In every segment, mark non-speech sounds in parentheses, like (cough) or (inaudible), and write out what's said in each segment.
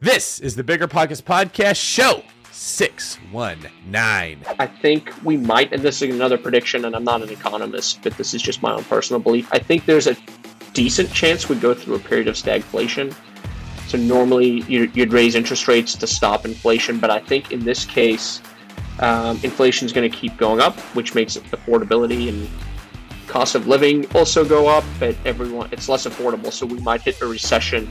This is the Bigger Pockets Podcast Show 619. I think we might, and this is another prediction, and I'm not an economist, but this is just my own personal belief. I think there's a decent chance we go through a period of stagflation. So normally you'd raise interest rates to stop inflation, but I think in this case, um, inflation is going to keep going up, which makes affordability and cost of living also go up. But everyone, it's less affordable, so we might hit a recession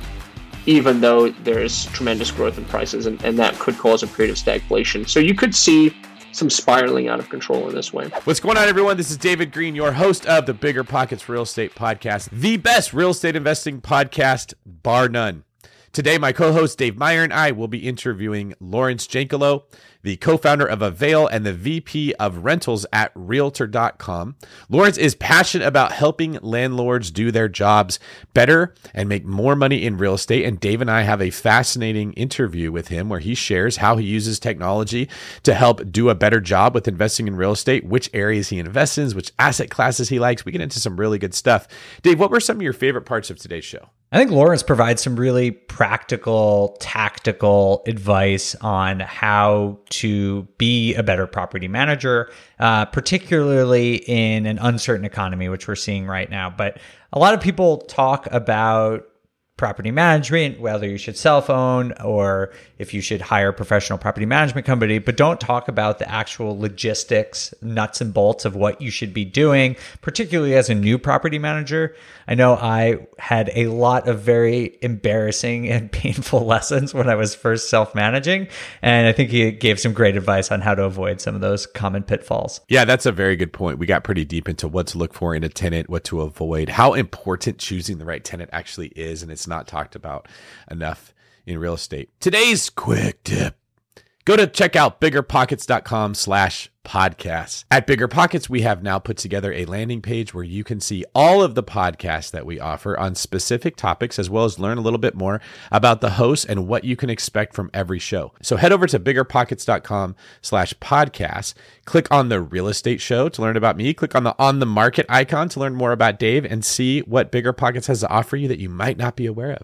even though there's tremendous growth in prices, and, and that could cause a period of stagflation. So you could see some spiraling out of control in this way. What's going on, everyone? This is David Greene, your host of the Bigger Pockets Real Estate Podcast, the best real estate investing podcast, bar none. Today, my co host Dave Meyer and I will be interviewing Laurence Jankelow the co founder of Avail and the VP of rentals at Realtor.com. Laurence is passionate about helping landlords do their jobs better and make more money in real estate. And Dave and I have a fascinating interview with him where he shares how he uses technology to help do a better job with investing in real estate, which areas he invests in, which asset classes he likes. We get into some really good stuff. Dave, what were some of your favorite parts of today's show? I think Laurence provides some really practical, tactical advice on how to be a better property manager, uh, particularly in an uncertain economy, which we're seeing right now. But a lot of people talk about property management, whether you should self own or if you should hire a professional property management company, but don't talk about the actual logistics, nuts and bolts of what you should be doing, particularly as a new property manager. I know I had a lot of very embarrassing and (laughs) painful lessons when I was first self managing. And I think he gave some great advice on how to avoid some of those common pitfalls. Yeah, that's a very good point. We got pretty deep into what to look for in a tenant, what to avoid, how important choosing the right tenant actually is. And it's not talked about enough in real estate. Today's quick tip. Go to check out biggerpockets.com slash podcasts. At Bigger Pockets, we have now put together a landing page where you can see all of the podcasts that we offer on specific topics, as well as learn a little bit more about the hosts and what you can expect from every show. So head over to biggerpockets.com slash podcasts. Click on the real estate show to learn about me. Click on the on the market icon to learn more about Dave and see what Bigger Pockets has to offer you that you might not be aware of.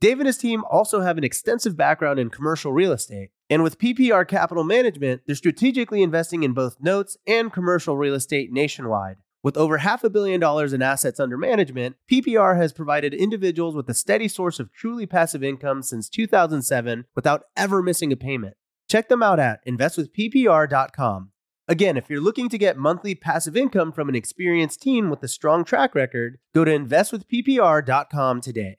Dave and his team also have an extensive background in commercial real estate. And with PPR Capital Management, they're strategically investing in both notes and commercial real estate nationwide. With over half a billion dollars in assets under management, PPR has provided individuals with a steady source of truly passive income since 2007 without ever missing a payment. Check them out at investwithppr.com. Again, if you're looking to get monthly passive income from an experienced team with a strong track record, go to investwithppr.com today.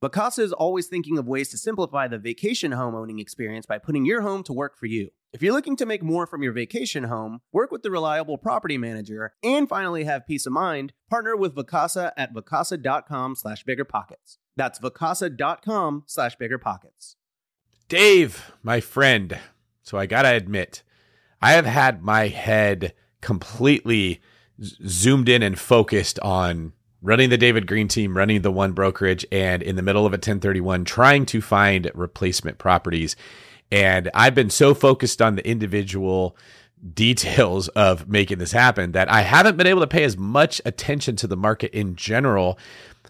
Vacasa is always thinking of ways to simplify the vacation home owning experience by putting your home to work for you. If you're looking to make more from your vacation home, work with the reliable property manager, and finally have peace of mind, partner with Vacasa at vacasa.com slash biggerpockets. That's vacasa.com slash biggerpockets. Dave, my friend. So I got to admit, I have had my head completely zoomed in and focused on running the David Greene team, running the one brokerage, and in the middle of a 1031, trying to find replacement properties. And I've been so focused on the individual details of making this happen that I haven't been able to pay as much attention to the market in general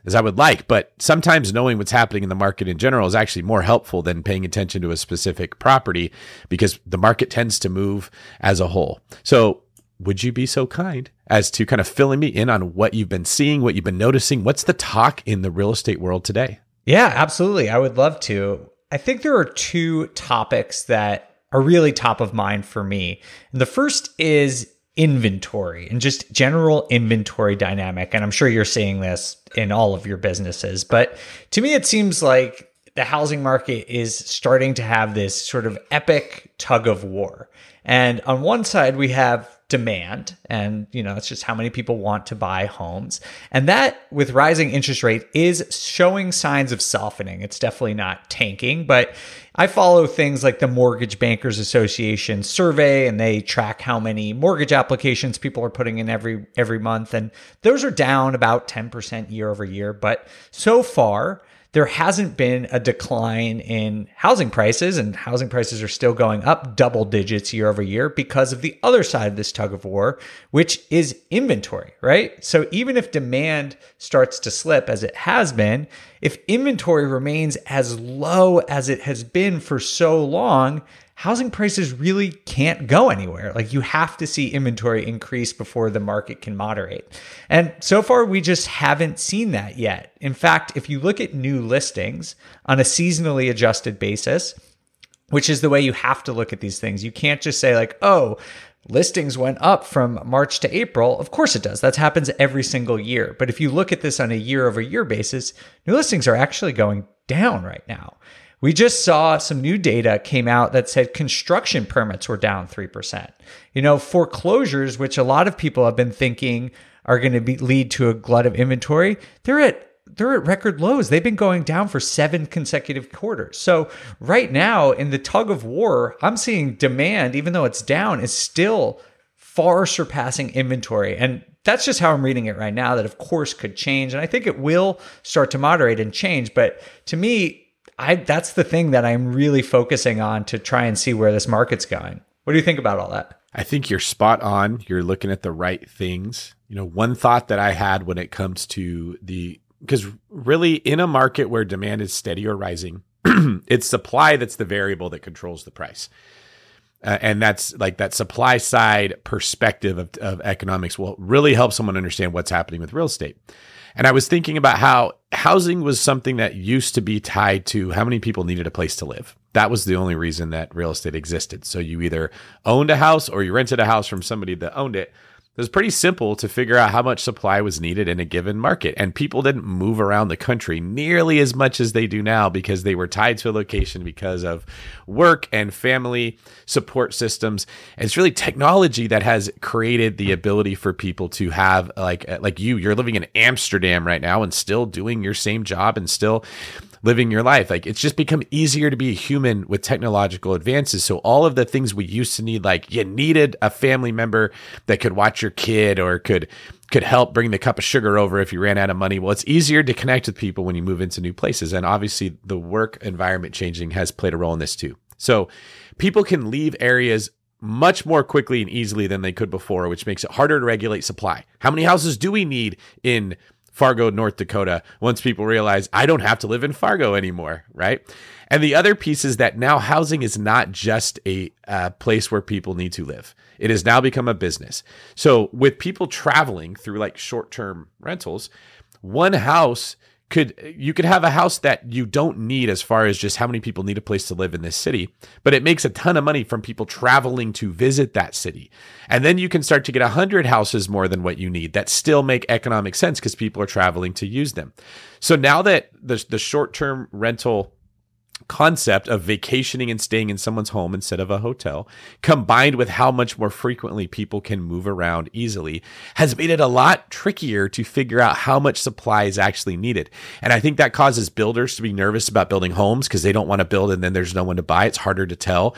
as I would like. But sometimes knowing what's happening in the market in general is actually more helpful than paying attention to a specific property because the market tends to move as a whole. So would you be so kind as to kind of filling me in on what you've been seeing, what you've been noticing? What's the talk in the real estate world today? Yeah, absolutely. I would love to. I think there are two topics that are really top of mind for me. And the first is inventory and just general inventory dynamic. And I'm sure you're seeing this in all of your businesses. But to me, it seems like the housing market is starting to have this sort of epic tug of war. And on one side, we have demand. And you know it's just how many people want to buy homes. And that with rising interest rate is showing signs of softening. It's definitely not tanking but i follow things like the mortgage bankers association survey and they track how many mortgage applications people are putting in every every month. And those are down about 10% year over year. But so far there hasn't been a decline in housing prices, and housing prices are still going up double digits year over year because of the other side of this tug of war, which is inventory, right? So even if demand starts to slip as it has been, if inventory remains as low as it has been for so long, housing prices really can't go anywhere. Like you have to see inventory increase before the market can moderate. And so far, we just haven't seen that yet. In fact, if you look at new listings on a seasonally adjusted basis, which is the way you have to look at these things, you can't just say, like, oh, listings went up from March to April. Of course it does. That happens every single year. But if you look at this on a year over year basis, new listings are actually going down right now. We just saw some new data came out that said construction permits were down 3%. You know, foreclosures, which a lot of people have been thinking are going to be, lead to a glut of inventory, they're at they're at record lows. They've been going down for seven consecutive quarters. So right now in the tug of war, I'm seeing demand, even though it's down, is still far surpassing inventory. And that's just how I'm reading it right now. That of course could change. And I think it will start to moderate and change. But to me, I that's the thing that I'm really focusing on to try and see where this market's going. What do you think about all that? I think you're spot on. You're looking at the right things. You know, one thought that I had when it comes to the because really in a market where demand is steady or rising, (clears throat) it's supply that's the variable that controls the price. Uh, and that's like that supply side perspective of, of economics will really help someone understand what's happening with real estate. And I was thinking about how housing was something that used to be tied to how many people needed a place to live. That was the only reason that real estate existed. So you either owned a house or you rented a house from somebody that owned it. It was pretty simple to figure out how much supply was needed in a given market. And people didn't move around the country nearly as much as they do now because they were tied to a location because of work and family support systems. And it's really technology that has created the ability for people to have like like you, you're living in Amsterdam right now and still doing your same job and still living your life. Like it's just become easier to be a human with technological advances. So all of the things we used to need, like you needed a family member that could watch your kid or could could help bring the cup of sugar over if you ran out of money. Well, it's easier to connect with people when you move into new places. And obviously the work environment changing has played a role in this too. So people can leave areas much more quickly and easily than they could before, which makes it harder to regulate supply. How many houses do we need in Fargo, North Dakota, once people realize I don't have to live in Fargo anymore, right? And the other piece is that now housing is not just a uh, place where people need to live. It has now become a business. So with people traveling through like short term rentals, one house could you could have a house that you don't need as far as just how many people need a place to live in this city but it makes a ton of money from people traveling to visit that city. And then you can start to get 100 houses more than what you need that still make economic sense because people are traveling to use them. So now that the, the short-term rental concept of vacationing and staying in someone's home instead of a hotel, combined with how much more frequently people can move around easily, has made it a lot trickier to figure out how much supply is actually needed. And I think that causes builders to be nervous about building homes because they don't want to build and then there's no one to buy. It's harder to tell.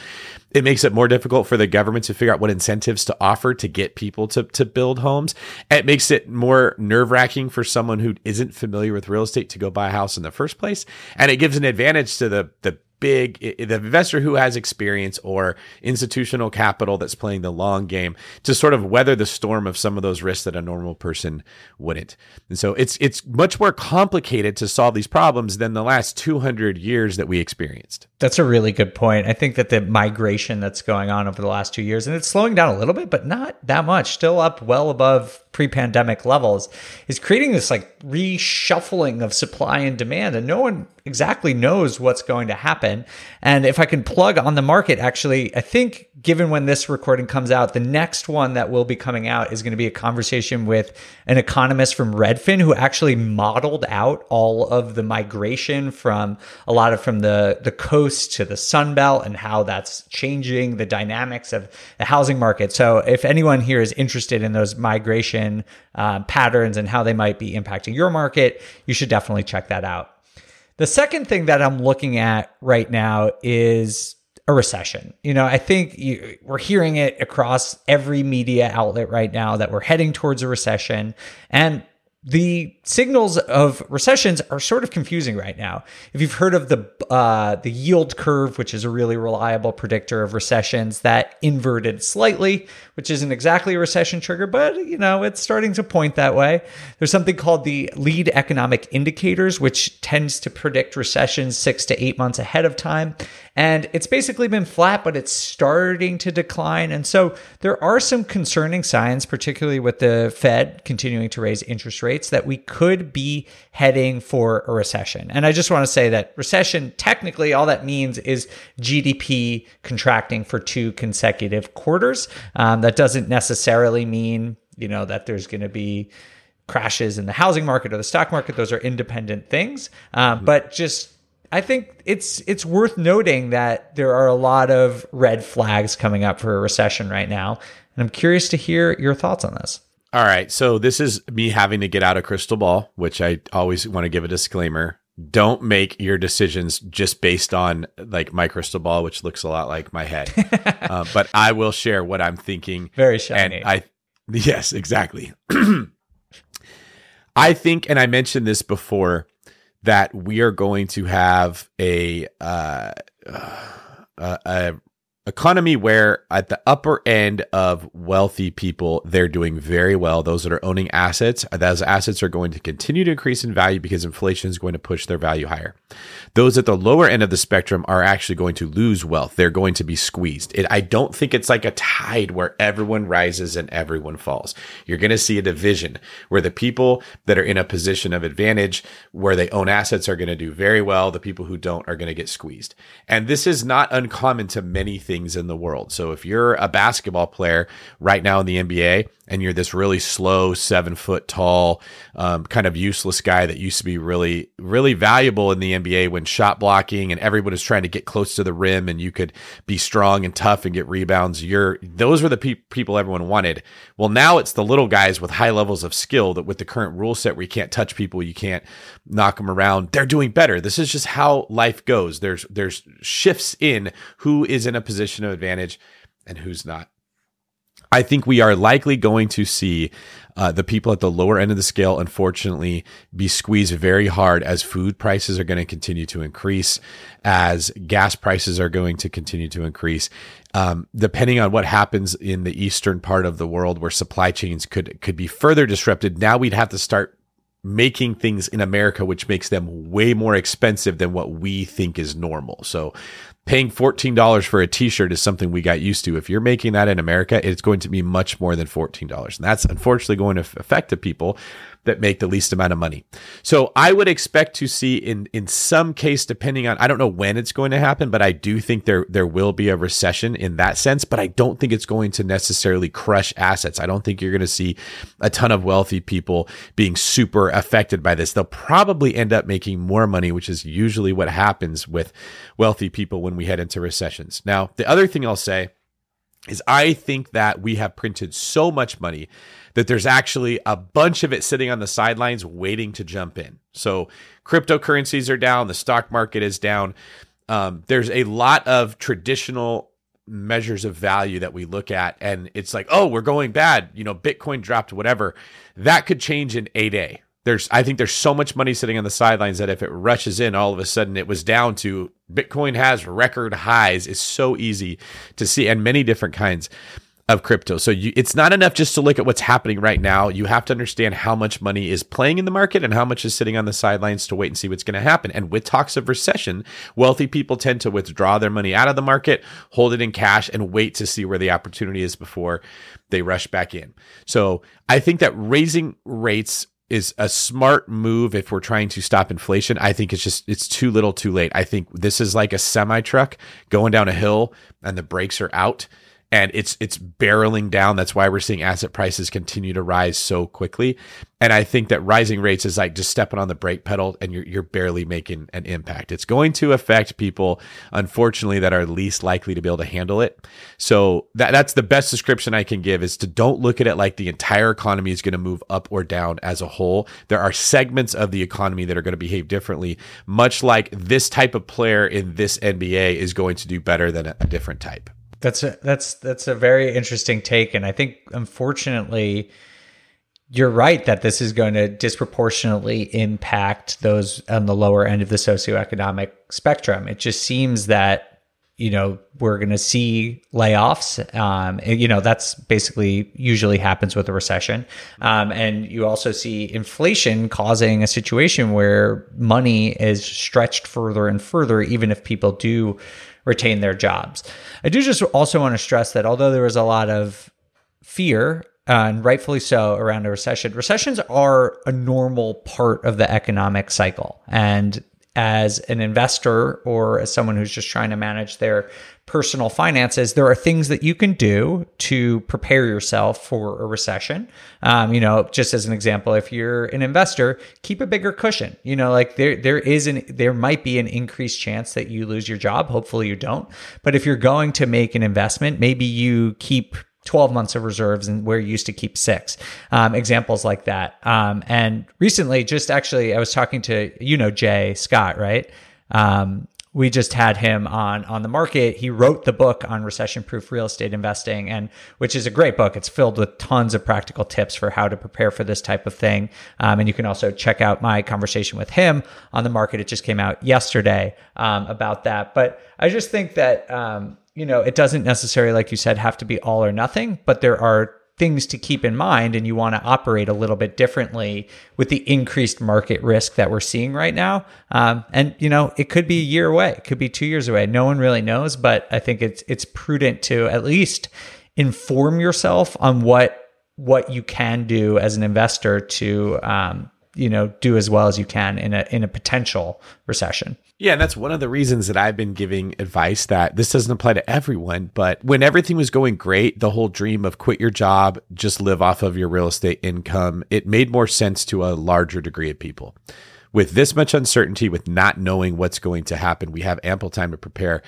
It makes it more difficult for the government to figure out what incentives to offer to get people to, to build homes. It makes it more nerve wracking for someone who isn't familiar with real estate to go buy a house in the first place. And it gives an advantage to the, the big the investor who has experience or institutional capital that's playing the long game to sort of weather the storm of some of those risks that a normal person wouldn't. And so it's it's much more complicated to solve these problems than the last 200 years that we experienced. That's a really good point. I think that the migration that's going on over the last 2 years and it's slowing down a little bit but not that much, still up well above pre-pandemic levels is creating this like reshuffling of supply and demand and no one exactly knows what's going to happen. And if i can plug on the market actually i think given when this recording comes out the next one that will be coming out is going to be a conversation with an economist from redfin who actually modeled out all of the migration from a lot of from the the coast to the sun belt and how that's changing the dynamics of the housing market. So if anyone here is interested in those migration uh, patterns and how they might be impacting your market, you should definitely check that out. The second thing that I'm looking at right now is a recession. You know, I think you, we're hearing it across every media outlet right now that we're heading towards a recession. And the signals of recessions are sort of confusing right now. If you've heard of the uh, the yield curve, which is a really reliable predictor of recessions, that inverted slightly, which isn't exactly a recession trigger, but you know it's starting to point that way. There's something called the lead economic indicators, which tends to predict recessions six to eight months ahead of time, and it's basically been flat, but it's starting to decline. And so there are some concerning signs, particularly with the Fed continuing to raise interest rates, that we could be heading for a recession. And I just want to say that recession, technically, all that means is GDP contracting for two consecutive quarters. Um, that doesn't necessarily mean, you know, that there's going to be crashes in the housing market or the stock market. Those are independent things. Um, but just I think it's it's worth noting that there are a lot of red flags coming up for a recession right now, and I'm curious to hear your thoughts on this. All right, so this is me having to get out a crystal ball, which I always want to give a disclaimer. Don't make your decisions just based on like my crystal ball, which looks a lot like my head. (laughs) uh, but I will share what I'm thinking. Very shiny. And I, yes, exactly. (clears throat) I think, and I mentioned this before that we are going to have a uh, uh, a economy where at the upper end of wealthy people they're doing very well. Those that are owning assets those assets are going to continue to increase in value because inflation is going to push their value higher. Those at the lower end of the spectrum are actually going to lose wealth. They're going to be squeezed. It, i don't think it's like a tide where everyone rises and everyone falls. You're going to see a division where the people that are in a position of advantage where they own assets are going to do very well. The people who don't are going to get squeezed. And this is not uncommon to many things things in the world. So if you're a basketball player right now in the NBA and you're this really slow, seven foot tall, um, kind of useless guy that used to be really, really valuable in the NBA when shot blocking and everyone is trying to get close to the rim and you could be strong and tough and get rebounds. You're those were the pe- people everyone wanted. Well, now it's the little guys with high levels of skill that with the current rule set where you can't touch people, you can't knock them around. They're doing better. This is just how life goes. There's there's shifts in who is in a position of advantage and who's not. I think we are likely going to see uh, the people at the lower end of the scale, unfortunately, be squeezed very hard as food prices are going to continue to increase, as gas prices are going to continue to increase. Um, depending on what happens in the eastern part of the world, where supply chains could could be further disrupted, now we'd have to start making things in America, which makes them way more expensive than what we think is normal. So paying $14 for a t-shirt is something we got used to. If you're making that in America, it's going to be much more than $14. And that's unfortunately going to affect the people that make the least amount of money. So I would expect to see in in some case, depending on I don't know when it's going to happen, but I do think there there will be a recession in that sense. But I don't think it's going to necessarily crush assets. I don't think you're going to see a ton of wealthy people being super affected by this. They'll probably end up making more money, which is usually what happens with wealthy people when we head into recessions. Now, the other thing I'll say is I think that we have printed so much money that there's actually a bunch of it sitting on the sidelines waiting to jump in. So cryptocurrencies are down, the stock market is down. Um, there's a lot of traditional measures of value that we look at, and it's like, oh, we're going bad. You know, Bitcoin dropped, whatever. That could change in a day. There's, I think there's so much money sitting on the sidelines that if it rushes in, all of a sudden it was down to Bitcoin has record highs. It's so easy to see, and many different kinds of crypto. So you, it's not enough just to look at what's happening right now. You have to understand how much money is playing in the market and how much is sitting on the sidelines to wait and see what's going to happen. And with talks of recession, wealthy people tend to withdraw their money out of the market, hold it in cash, and wait to see where the opportunity is before they rush back in. So I think that raising rates is a smart move if we're trying to stop inflation. I think it's just it's too little, too late. I think this is like a semi truck going down a hill and the brakes are out and it's it's barreling down. That's why we're seeing asset prices continue to rise so quickly. And I think that rising rates is like just stepping on the brake pedal and you're you're barely making an impact. It's going to affect people, unfortunately, that are least likely to be able to handle it. So that that's the best description I can give is to don't look at it like the entire economy is going to move up or down as a whole. There are segments of the economy that are going to behave differently, much like this type of player in this NBA is going to do better than a, a different type. That's a that's that's a very interesting take, and I think unfortunately, you're right that this is going to disproportionately impact those on the lower end of the socioeconomic spectrum. It just seems that you know we're going to see layoffs. Um, you know that's basically usually happens with a recession, um, and you also see inflation causing a situation where money is stretched further and further, even if people do retain their jobs. I do just also want to stress that although there was a lot of fear, uh, and rightfully so, around a recession, recessions are a normal part of the economic cycle. And as an investor or as someone who's just trying to manage their personal finances, there are things that you can do to prepare yourself for a recession. Um, you know, just as an example, if you're an investor, keep a bigger cushion. You know, like there there is an there might be an increased chance that you lose your job. Hopefully you don't. But if you're going to make an investment, maybe you keep 12 months of reserves and where you used to keep six. Um, examples like that. Um, and recently, just actually, I was talking to, you know, Jay Scott, right? Um, we just had him on on the market. He wrote the book on recession proof real estate investing and which is a great book. It's filled with tons of practical tips for how to prepare for this type of thing. Um, and you can also check out my conversation with him on the market. It just came out yesterday um, about that. But I just think that um, you know, it doesn't necessarily, like you said, have to be all or nothing, but there are things to keep in mind and you want to operate a little bit differently with the increased market risk that we're seeing right now. Um, and you know it could be a year away it could be two years away no one really knows but i think it's it's prudent to at least inform yourself on what what you can do as an investor to um, you know do as well as you can in a in a potential recession. Yeah, and that's one of the reasons that I've been giving advice that this doesn't apply to everyone, but when everything was going great, the whole dream of quit your job, just live off of your real estate income, it made more sense to a larger degree of people. With this much uncertainty, with not knowing what's going to happen, we have ample time to prepare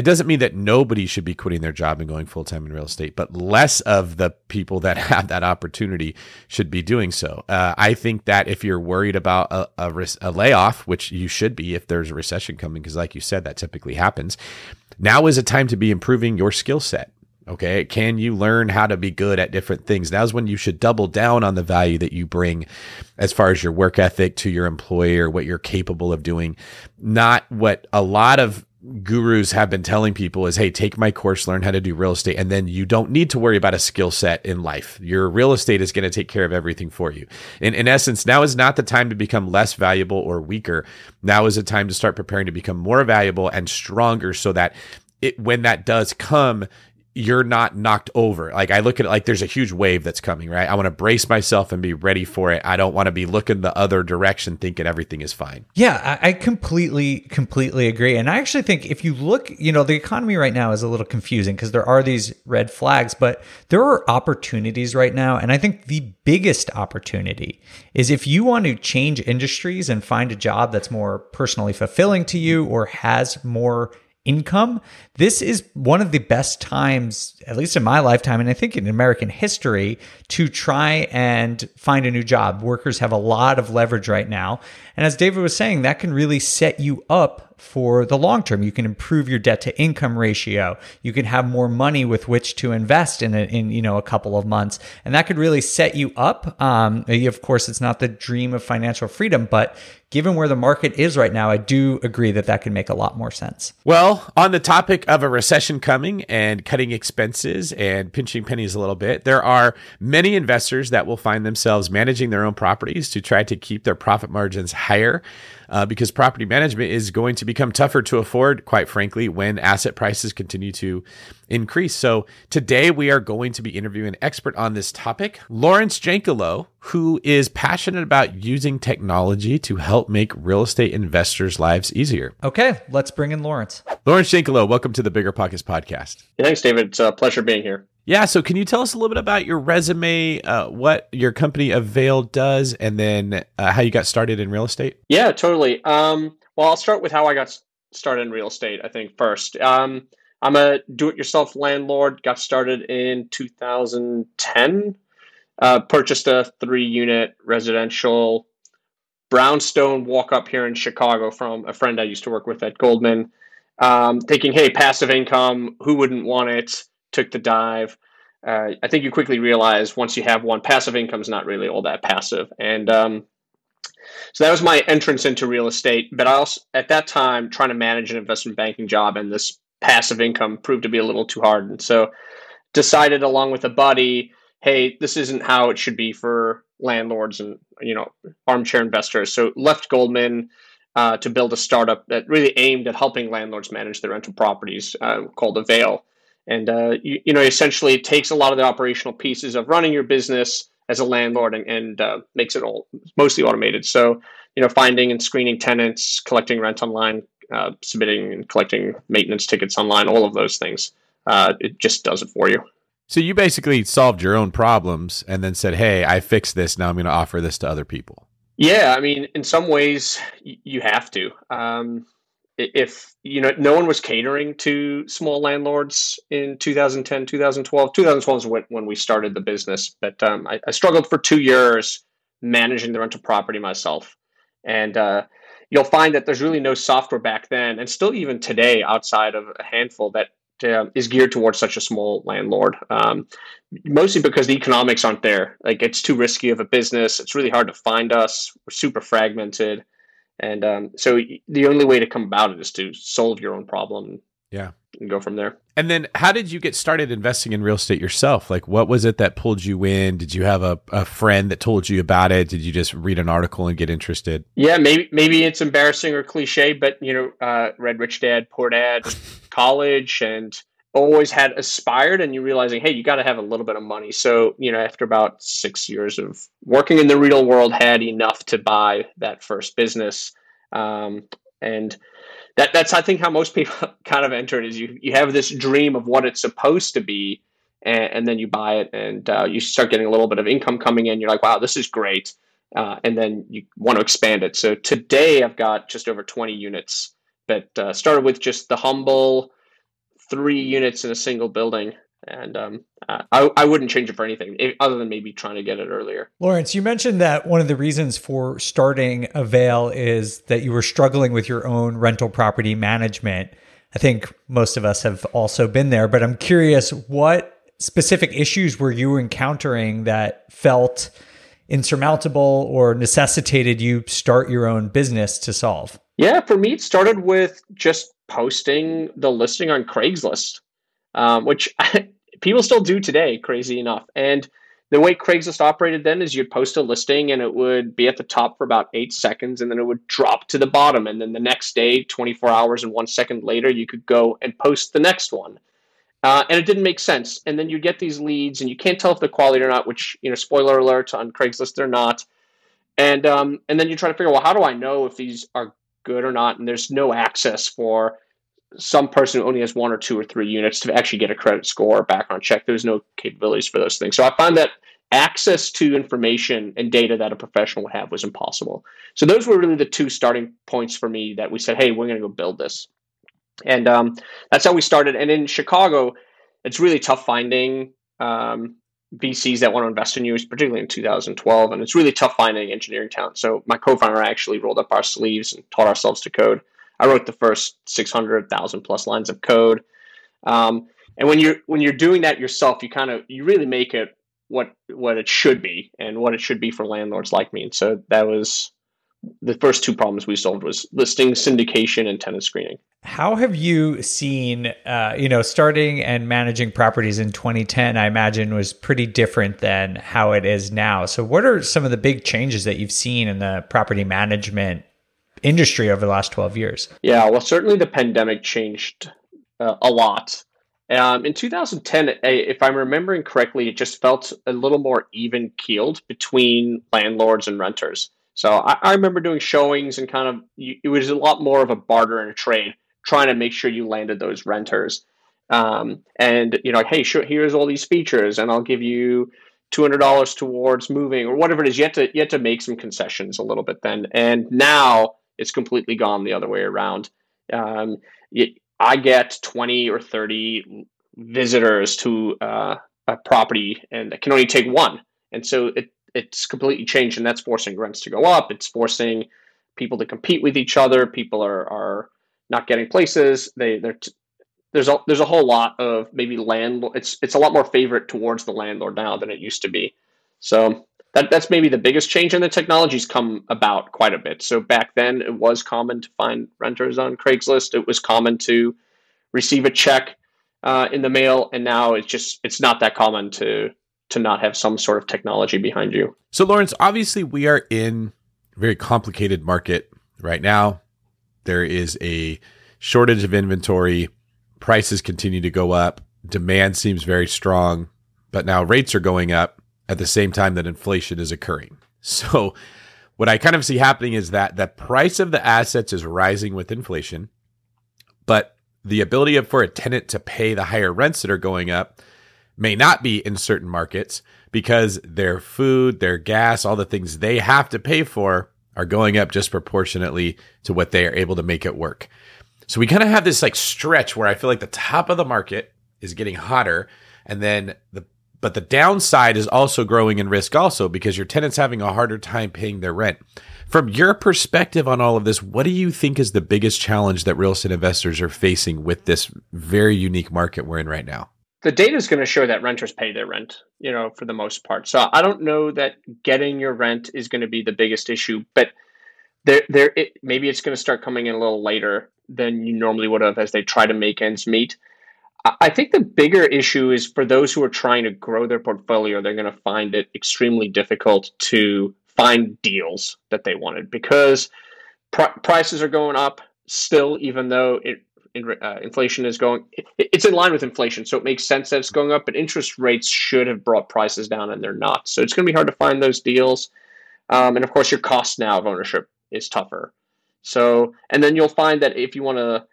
it doesn't mean that nobody should be quitting their job and going full time in real estate, but less of the people that (laughs) have that opportunity should be doing so. Uh, I think that if you're worried about a, a, a layoff, which you should be if there's a recession coming, because like you said, that typically happens, now is a time to be improving your skill set. Okay. Can you learn how to be good at different things? Now's when you should double down on the value that you bring as far as your work ethic to your employer, what you're capable of doing, not what a lot of gurus have been telling people is hey take my course learn how to do real estate and then you don't need to worry about a skill set in life. Your real estate is going to take care of everything for you. In, in essence now is not the time to become less valuable or weaker. Now is the time to start preparing to become more valuable and stronger so that it, when that does come you're not knocked over. Like I look at it like there's a huge wave that's coming, right? I want to brace myself and be ready for it. I don't want to be looking the other direction thinking everything is fine. Yeah, I, I completely, completely agree. And I actually think if you look, you know, the economy right now is a little confusing because there are these red flags, but there are opportunities right now. And I think the biggest opportunity is if you want to change industries and find a job that's more personally fulfilling to you or has more income, this is one of the best times, at least in my lifetime, and I think in American history, to try and find a new job. Workers have a lot of leverage right now. And as David was saying, that can really set you up for the long term. You can improve your debt to income ratio. You can have more money with which to invest in a, in you know a couple of months, and that could really set you up. Um, of course, it's not the dream of financial freedom, but given where the market is right now, I do agree that that can make a lot more sense. Well, on the topic of a recession coming and cutting expenses and pinching pennies a little bit, there are many investors that will find themselves managing their own properties to try to keep their profit margins higher uh, because property management is going to become tougher to afford, quite frankly, when asset prices continue to increase. So today we are going to be interviewing an expert on this topic, Laurence Jankelow, who is passionate about using technology to help make real estate investors' lives easier. Okay, let's bring in Laurence. Laurence Jankelow, welcome to the Bigger Pockets podcast. Thanks, David. It's a pleasure being here. Yeah. So, can you tell us a little bit about your resume, uh, what your company Avail does, and then uh, how you got started in real estate? Yeah, totally. Um, well, I'll start with how I got started in real estate. I think first. Um, I'm a do-it-yourself landlord. Got started in 2010. Uh, purchased a three-unit residential brownstone walk-up here in Chicago from a friend I used to work with at Goldman. Um, thinking, hey, passive income. Who wouldn't want it? Took the dive. Uh, I think you quickly realize once you have one, passive income is not really all that passive. And um, so that was my entrance into real estate. But I also, at that time, trying to manage an investment banking job and this passive income proved to be a little too hard. And so decided along with a buddy, hey, this isn't how it should be for landlords and, you know, armchair investors. So left Goldman. Uh, to build a startup that really aimed at helping landlords manage their rental properties uh, called Avail and uh, you, you, know essentially it takes a lot of the operational pieces of running your business as a landlord and, and uh, makes it all mostly automated. So you know finding and screening tenants collecting rent online uh, submitting and collecting maintenance tickets online all of those things uh, it just does it for you. So you basically solved your own problems and then said hey i fixed this. Now i'm going to offer this to other people. Yeah i mean in some ways you have to. Um, if you know no one was catering to small landlords in 2010 2012 2012 is when, when we started the business but um, I, I, struggled for two years managing the rental property myself. And uh, you'll find that there's really no software back then and still even today outside of a handful that uh, is geared towards such a small landlord. Um, mostly because the economics aren't there. Like it's too risky of a business. It's really hard to find us. We're super fragmented and um, so the only way to come about it is to solve your own problem. Yeah. And go from there. And then how did you get started investing in real estate yourself? Like what was it that pulled you in? Did you have a, a friend that told you about it? Did you just read an article and get interested? Yeah, maybe maybe it's embarrassing or cliche, but you know, uh, read Rich Dad, Poor Dad, (laughs) college and always had aspired and you realizing, hey, you got to have a little bit of money. So, you know, after about six years of working in the real world, had enough to buy that first business. Um, and that, that's, I think, how most people (laughs) kind of enter it is you, you have this dream of what it's supposed to be. And, and then you buy it and uh, you start getting a little bit of income coming in. You're like, wow, this is great. Uh, and then you want to expand it. So today I've got just over 20 units that uh, started with just the humble, three units in a single building. And um, I, I wouldn't change it for anything other than maybe trying to get it earlier. Laurence, you mentioned that one of the reasons for starting Avail is that you were struggling with your own rental property management. I think most of us have also been there, but I'm curious what specific issues were you encountering that felt insurmountable or necessitated you start your own business to solve? Yeah, for me, it started with just posting the listing on Craigslist, um, which (laughs) people still do today, crazy enough. And the way Craigslist operated then is you'd post a listing and it would be at the top for about eight seconds and then it would drop to the bottom. And then the next day, 24 hours and one second later, you could go and post the next one. Uh, and it didn't make sense. And then you get these leads and you can't tell if they're quality or not, which, you know, spoiler alert on Craigslist, they're not. And, um, and then you try to figure, well, how do I know if these are good or not? And there's no access for some person who only has one or two or three units to actually get a credit score or background check. There's no capabilities for those things. So I find that access to information and data that a professional would have was impossible. So those were really the two starting points for me that we said, hey, we're going to go build this. And um, that's how we started. And in Chicago, it's really tough finding um, VCs that want to invest in you, particularly in 2012. And it's really tough finding engineering talent. So my co-founder actually rolled up our sleeves and taught ourselves to code. I wrote the first 600,000 plus lines of code. Um, and when you're when you're doing that yourself, you kind of you really make it what what it should be and what it should be for landlords like me. And so that was the first two problems we solved was listing syndication and tenant screening. How have you seen, uh, you know, starting and managing properties in 2010? I imagine was pretty different than how it is now. So, what are some of the big changes that you've seen in the property management industry over the last 12 years? Yeah, well, certainly the pandemic changed uh, a lot. Um, in 2010, if I'm remembering correctly, it just felt a little more even keeled between landlords and renters. So I, I, remember doing showings and kind of it was a lot more of a barter and a trade, trying to make sure you landed those renters. Um, and you know, hey, sure, here's all these features, and I'll give you two hundred dollars towards moving or whatever it is. You have to you have to make some concessions a little bit then. And now it's completely gone the other way around. Um, it, I get 20 or 30 visitors to uh, a property and I can only take one. And so it, it's completely changed and that's forcing rents to go up. It's forcing people to compete with each other. People are, are not getting places. They, they're, t- there's a, there's a whole lot of maybe landlord. It's, it's a lot more favorite towards the landlord now than it used to be. So that that's maybe the biggest change and the technology's come about quite a bit so back then it was common to find renters on craigslist it was common to receive a check uh, in the mail and now it's just it's not that common to to not have some sort of technology behind you. So laurence obviously we are in a very complicated market right now. There is a shortage of inventory. Prices continue to go up. Demand seems very strong but now rates are going up at the same time that inflation is occurring. (laughs) So what I kind of see happening is that the price of the assets is rising with inflation, but the ability for a tenant to pay the higher rents that are going up may not be in certain markets because their food, their gas, all the things they have to pay for are going up disproportionately to what they are able to make it work. So we kind of have this like stretch where I feel like the top of the market is getting hotter and then the but the downside is also growing in risk also because your tenant's having a harder time paying their rent. From your perspective on all of this, what do you think is the biggest challenge that real estate investors are facing with this very unique market we're in right now? The data is going to show that renters pay their rent, you know, for the most part. So I don't know that getting your rent is going to be the biggest issue, but there, there, it, maybe it's going to start coming in a little later than you normally would have as they try to make ends meet. I think the bigger issue is for those who are trying to grow their portfolio, they're going to find it extremely difficult to find deals that they wanted because pr- prices are going up still, even though it, uh, inflation is going, it's in line with inflation. So it makes sense that it's going up, but interest rates should have brought prices down and they're not. So it's going to be hard to find those deals. Um, and of course, your cost now of ownership is tougher. So, and then you'll find that if you want to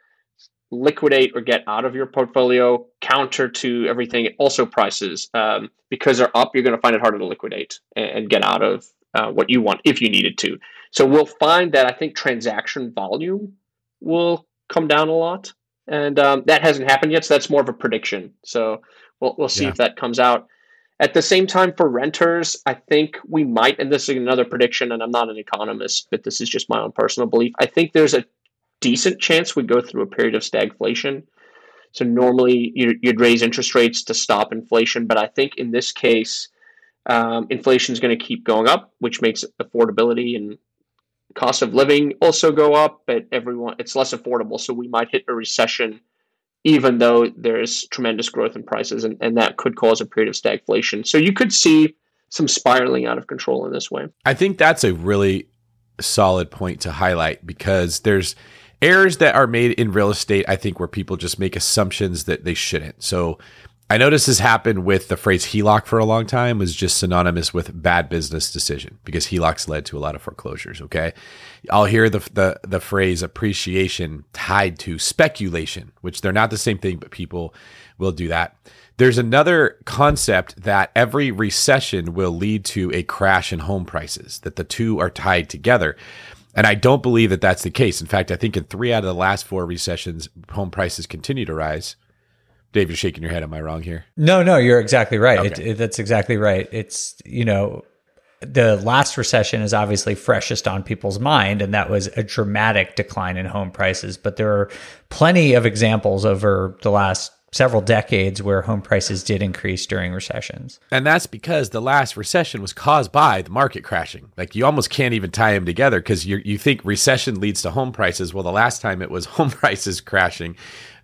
liquidate or get out of your portfolio counter to everything also prices um, because they're up you're going to find it harder to liquidate and, and get out of uh, what you want if you needed to so we'll find that i think transaction volume will come down a lot and um, that hasn't happened yet so that's more of a prediction so we'll, we'll see yeah. if that comes out at the same time for renters i think we might and this is another prediction and i'm not an economist but this is just my own personal belief i think there's a decent chance we go through a period of stagflation. So normally you'd raise interest rates to stop inflation, but I think in this case, um, inflation is going to keep going up, which makes affordability and cost of living also go up, but everyone it's less affordable. So we might hit a recession even though there's tremendous growth in prices and, and that could cause a period of stagflation. So you could see some spiraling out of control in this way. I think that's a really solid point to highlight because there's errors that are made in real estate, I think, where people just make assumptions that they shouldn't. So I noticed this happened with the phrase HELOC for a long time was just synonymous with bad business decision because HELOCs led to a lot of foreclosures. Okay. I'll hear the, the, the phrase appreciation tied to speculation, which they're not the same thing, but people will do that. There's another concept that every recession will lead to a crash in home prices, that the two are tied together. And I don't believe that that's the case. In fact, I think in three out of the last four recessions, home prices continue to rise. Dave, you're shaking your head. Am I wrong here? No, no, you're exactly right. Okay. It, it, that's exactly right. It's, you know, the last recession is obviously freshest on people's mind, and that was a dramatic decline in home prices. But there are plenty of examples over the last several decades where home prices did increase during recessions. And that's because the last recession was caused by the market crashing. Like you almost can't even tie them together because you you think recession leads to home prices. Well, the last time it was (laughs) home prices crashing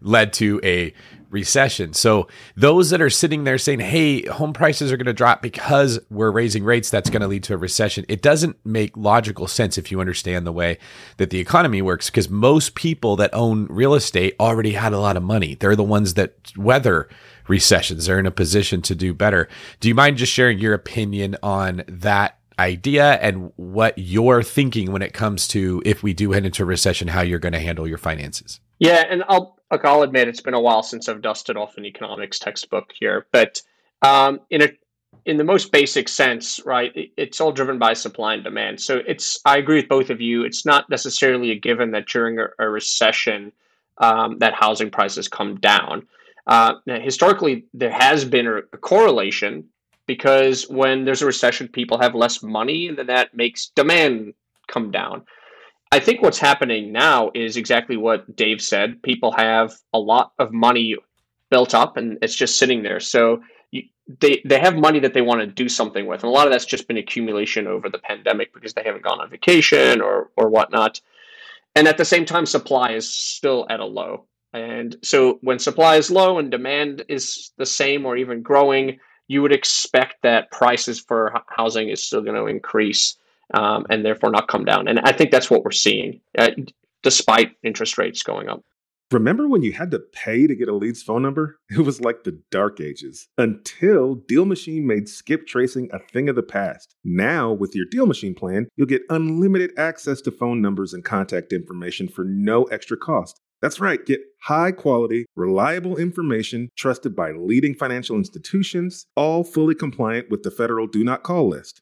led to a recession. So those that are sitting there saying, "Hey, home prices are going to drop because we're raising rates," that's going to lead to a recession. It doesn't make logical sense if you understand the way that the economy works because most people that own real estate already had a lot of money. They're the ones that weather recessions. They're in a position to do better. Do you mind just sharing your opinion on that idea and what you're thinking when it comes to if we do head into a recession, how you're going to handle your finances? Yeah, and I'll look, I'll admit it's been a while since I've dusted off an economics textbook here, but um, in a in the most basic sense, right, it's all driven by supply and demand. So it's I agree with both of you. It's not necessarily a given that during a, a recession um, that housing prices come down. Uh, historically, there has been a, a correlation because when there's a recession, people have less money, and then that makes demand come down. I think what's happening now is exactly what Dave said. People have a lot of money built up and it's just sitting there. So you, they they have money that they want to do something with, and a lot of that's just been accumulation over the pandemic because they haven't gone on vacation or or whatnot. And at the same time, supply is still at a low. And so when supply is low and demand is the same or even growing, you would expect that prices for housing is still going to increase um, and therefore not come down. And I think that's what we're seeing, uh, despite interest rates going up. Remember when you had to pay to get a lead's phone number? (laughs) It was like the dark ages until DealMachine made skip tracing a thing of the past. Now, with your DealMachine plan, you'll get unlimited access to phone numbers and contact information for no extra cost. That's right, get high quality, reliable information trusted by leading financial institutions, all fully compliant with the federal Do Not Call list.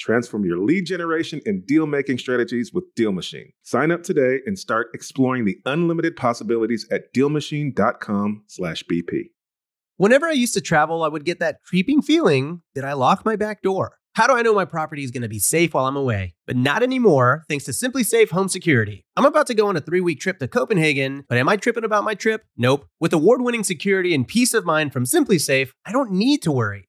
Transform your lead generation and deal making strategies with DealMachine. Sign up today and start exploring the unlimited possibilities at dealmachine.com/bp. Whenever I used to travel, I would get that creeping feeling that I locked my back door. How do I know my property is going to be safe while I'm away? But not anymore, thanks to SimpliSafe Home Security. I'm about to go on a three week trip to Copenhagen, but am I tripping about my trip? Nope. With award winning security and peace of mind from SimpliSafe, I don't need to worry.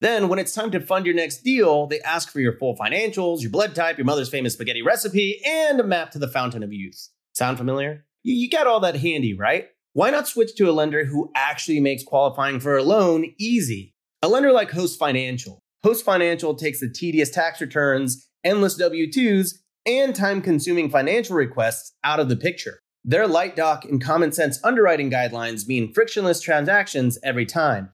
Then, when it's time to fund your next deal, they ask for your full financials, your blood type, your mother's famous spaghetti recipe, and a map to the fountain of youth. Sound familiar? You, you got all that handy, right? Why not switch to a lender who actually makes qualifying for a loan easy? A lender like Host Financial. Host Financial takes the tedious tax returns, endless W 2s, and time consuming financial requests out of the picture. Their light doc and common sense underwriting guidelines mean frictionless transactions every time.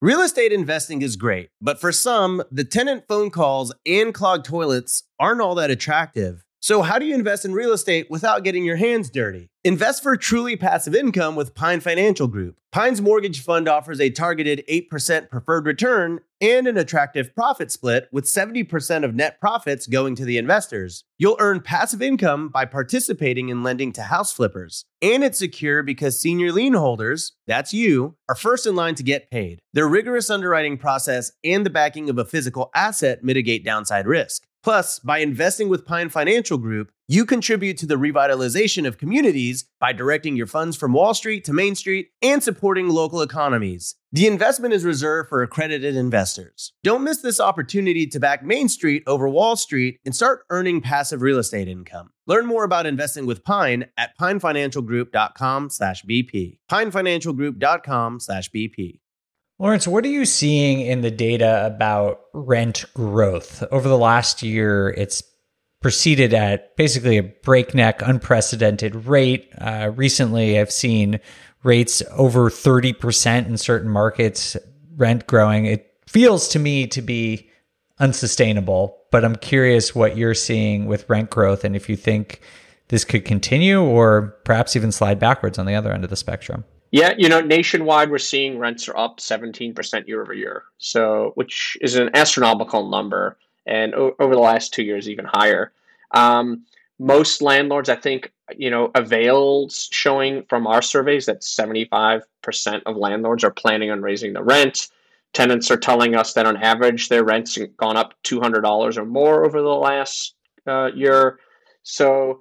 Real estate investing is great, but for some, the tenant phone calls and clogged toilets aren't all that attractive. So, how do you invest in real estate without getting your hands dirty? Invest for truly passive income with Pine Financial Group. Pine's mortgage fund offers a targeted 8% preferred return and an attractive profit split with 70% of net profits going to the investors. You'll earn passive income by participating in lending to house flippers. And it's secure because senior lien holders, that's you, are first in line to get paid. Their rigorous underwriting process and the backing of a physical asset mitigate downside risk. Plus, by investing with Pine Financial Group, you contribute to the revitalization of communities by directing your funds from Wall Street to Main Street and supporting local economies. The investment is reserved for accredited investors. Don't miss this opportunity to back Main Street over Wall Street and start earning passive real estate income. Learn more about investing with Pine at pinefinancialgroup.com/bp. pinefinancialgroup.com/bp. Laurence, what are you seeing in the data about rent growth? Over the last year, it's proceeded at basically a breakneck, unprecedented rate. Uh, recently, I've seen rates over 30% in certain markets, rent growing. It feels to me to be unsustainable, but I'm curious what you're seeing with rent growth and if you think this could continue or perhaps even slide backwards on the other end of the spectrum. Yeah, you know, nationwide we're seeing rents are up 17% year over year. So, which is an astronomical number and o- over the last 2 years even higher. Um, most landlords, I think, you know, Avail's showing from our surveys that 75% of landlords are planning on raising the rent. Tenants are telling us that on average their rent's gone up $200 or more over the last uh, year. So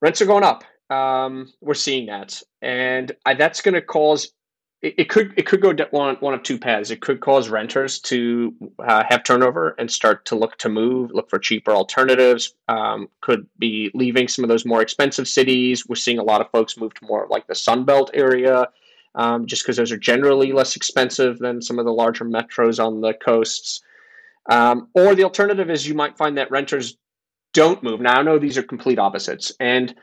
rents are going up um, we're seeing that, and I, that's going to cause it, it, could it could go one one of two paths. It could cause renters to uh, have turnover and start to look to move, look for cheaper alternatives. Um, could be leaving some of those more expensive cities. We're seeing a lot of folks move to more like the Sun Belt area, um, just because those are generally less expensive than some of the larger metros on the coasts. Um, or the alternative is you might find that renters don't move. Now I know these are complete opposites, and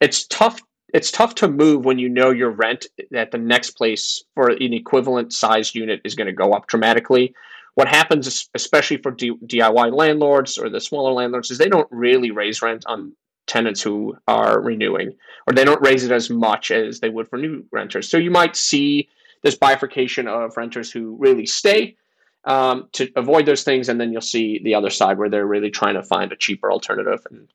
it's tough it's tough to move when you know your rent at the next place for an equivalent size unit is going to go up dramatically. What happens, especially for DIY landlords or the smaller landlords, is they don't really raise rent on tenants who are renewing, or they don't raise it as much as they would for new renters. So you might see this bifurcation of renters who really stay um, to avoid those things, and then you'll see the other side where they're really trying to find a cheaper alternative. And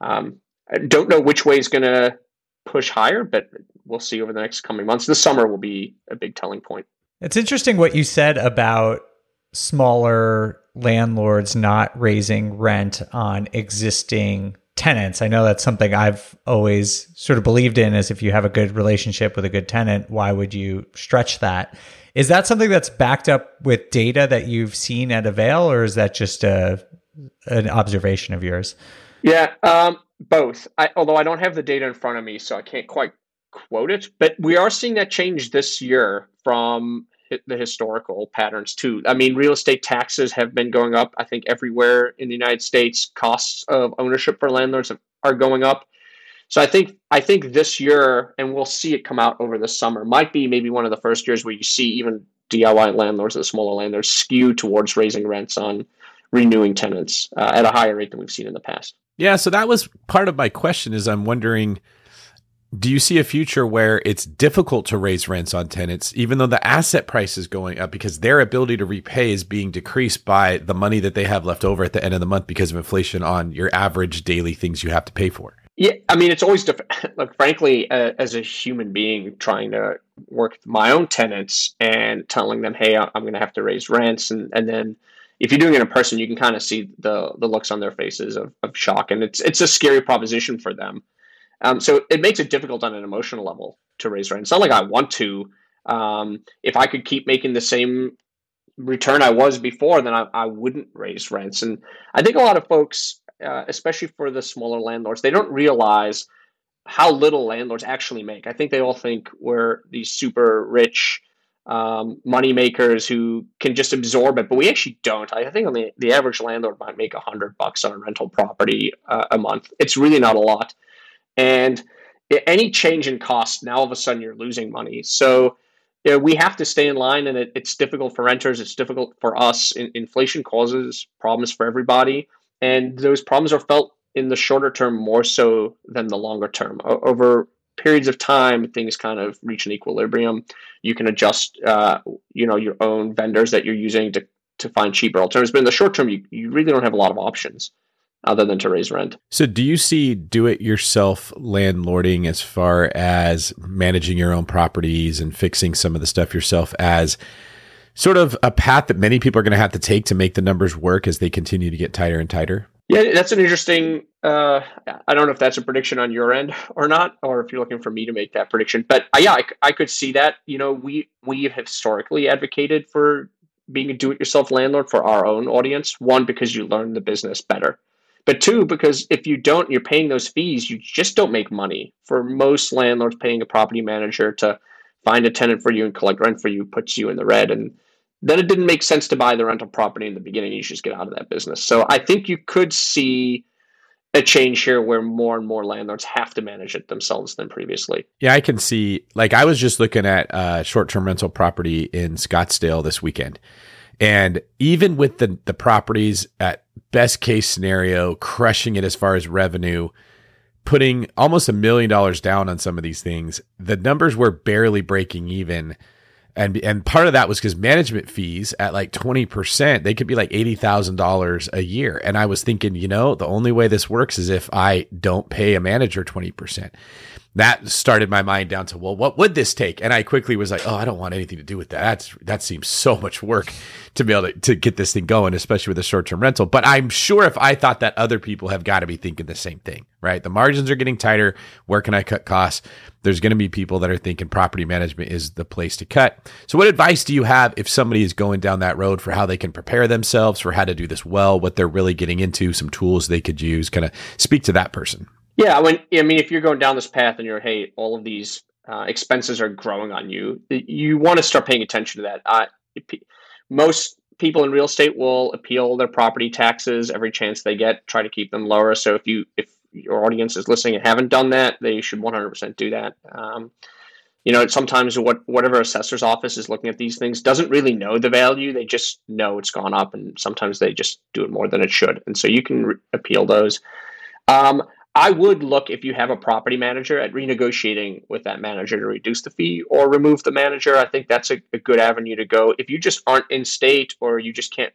um, I don't know which way is going to push higher, but we'll see over the next coming months. The summer will be a big telling point. It's interesting what you said about smaller landlords not raising rent on existing tenants. I know that's something I've always sort of believed in is if you have a good relationship with a good tenant, why would you stretch that? Is that something that's backed up with data that you've seen at Avail or is that just a an observation of yours? Yeah, um, both. I, although I don't have the data in front of me, so I can't quite quote it. But we are seeing that change this year from the historical patterns too. I mean, real estate taxes have been going up. I think everywhere in the United States, costs of ownership for landlords are going up. So I think I think this year, and we'll see it come out over the summer, might be maybe one of the first years where you see even DIY landlords, the smaller landlords, skew towards raising rents on renewing tenants uh, at a higher rate than we've seen in the past. Yeah, so that was part of my question. Is I'm wondering do you see a future where it's difficult to raise rents on tenants, even though the asset price is going up because their ability to repay is being decreased by the money that they have left over at the end of the month because of inflation on your average daily things you have to pay for? Yeah, I mean, it's always different. (laughs) Look, frankly, uh, as a human being trying to work with my own tenants and telling them, hey, I'm going to have to raise rents. And, and then if you're doing it in person, you can kind of see the, the looks on their faces of, of shock. And it's, it's a scary proposition for them. Um, so it makes it difficult on an emotional level to raise rent. It's not like I want to. Um, if I could keep making the same return I was before, then I, I wouldn't raise rents. And I think a lot of folks, uh, especially for the smaller landlords, they don't realize how little landlords actually make. I think they all think we're these super rich um, money makers who can just absorb it, but we actually don't. I think on the, the average landlord might make a hundred bucks on a rental property uh, a month. It's really not a lot. And any change in cost, now all of a sudden you're losing money. So you know, we have to stay in line, and it, it's difficult for renters. It's difficult for us. In, inflation causes problems for everybody, and those problems are felt in the shorter term more so than the longer term. Over periods of time, things kind of reach an equilibrium. You can adjust, uh, you know, your own vendors that you're using to to find cheaper alternatives. But in the short term, you, you really don't have a lot of options other than to raise rent. So, do you see do it yourself landlording as far as managing your own properties and fixing some of the stuff yourself as sort of a path that many people are going to have to take to make the numbers work as they continue to get tighter and tighter? Yeah, that's an interesting. Uh, I don't know if that's a prediction on your end or not, or if you're looking for me to make that prediction. But uh, yeah, I, I could see that. You know, we we have historically advocated for being a do-it-yourself landlord for our own audience. One, because you learn the business better. But two, because if you don't, you're paying those fees, you just don't make money. For most landlords, paying a property manager to find a tenant for you and collect rent for you puts you in the red. And then it didn't make sense to buy the rental property in the beginning. You should just get out of that business. So I think you could see a change here where more and more landlords have to manage it themselves than previously. Yeah, I can see. Like I was just looking at uh, short-term rental property in Scottsdale this weekend, and even with the the properties at best case scenario, crushing it as far as revenue, putting almost a million dollars down on some of these things, the numbers were barely breaking even. And and part of that was because management fees at like 20%, they could be like $80,000 a year. And I was thinking, you know, the only way this works is if I don't pay a manager 20% that started my mind down to well what would this take? And i quickly was like oh i don't want anything to do with that. That's that seems so much work to be able to, to get this thing going especially with a short-term rental. But i'm sure if i thought that other people have got to be thinking the same thing right? The margins are getting tighter. Where can i cut costs? There's going to be people that are thinking property management is the place to cut. So what advice do you have if somebody is going down that road for how they can prepare themselves for how to do this well what they're really getting into some tools they could use? Kind of speak to that person yeah, I mean, if you're going down this path and you're, hey, all of these uh, expenses are growing on you, you want to start paying attention to that. Uh, most people in real estate will appeal their property taxes every chance they get, try to keep them lower. So if you if your audience is listening and haven't done that, they should 100% do that. Um, you know, sometimes what whatever assessor's office is looking at these things doesn't really know the value. They just know it's gone up, and sometimes they just do it more than it should. And so you can re- appeal those. Um, I would look if you have a property manager at renegotiating with that manager to reduce the fee or remove the manager. I think that's a, a, good avenue to go. If you just aren't in state or you just can't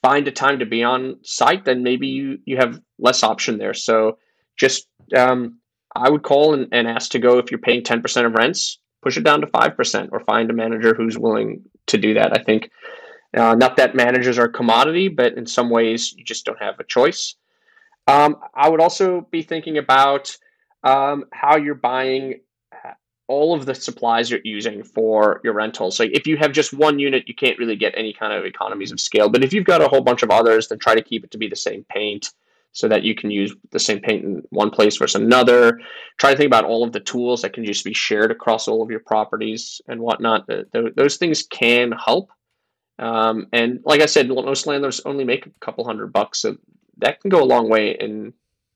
find a time to be on site, then maybe you you have less option there. So just um, I would call and, and ask to go if you're paying ten percent of rents, push it down to five percent, or find a manager who's willing to do that. I think uh, not that managers are commodity, but in some ways you just don't have a choice. Um, I would also be thinking about um, how you're buying uh, all of the supplies you're using for your rentals. So if you have just one unit, you can't really get any kind of economies of scale. But if you've got a whole bunch of others, then try to keep it to be the same paint, so that you can use the same paint in one place versus another. Try to think about all of the tools that can just be shared across all of your properties and whatnot. Those things can help. Um, and like I said, most landlords only make a couple hundred bucks, so that can go a long way in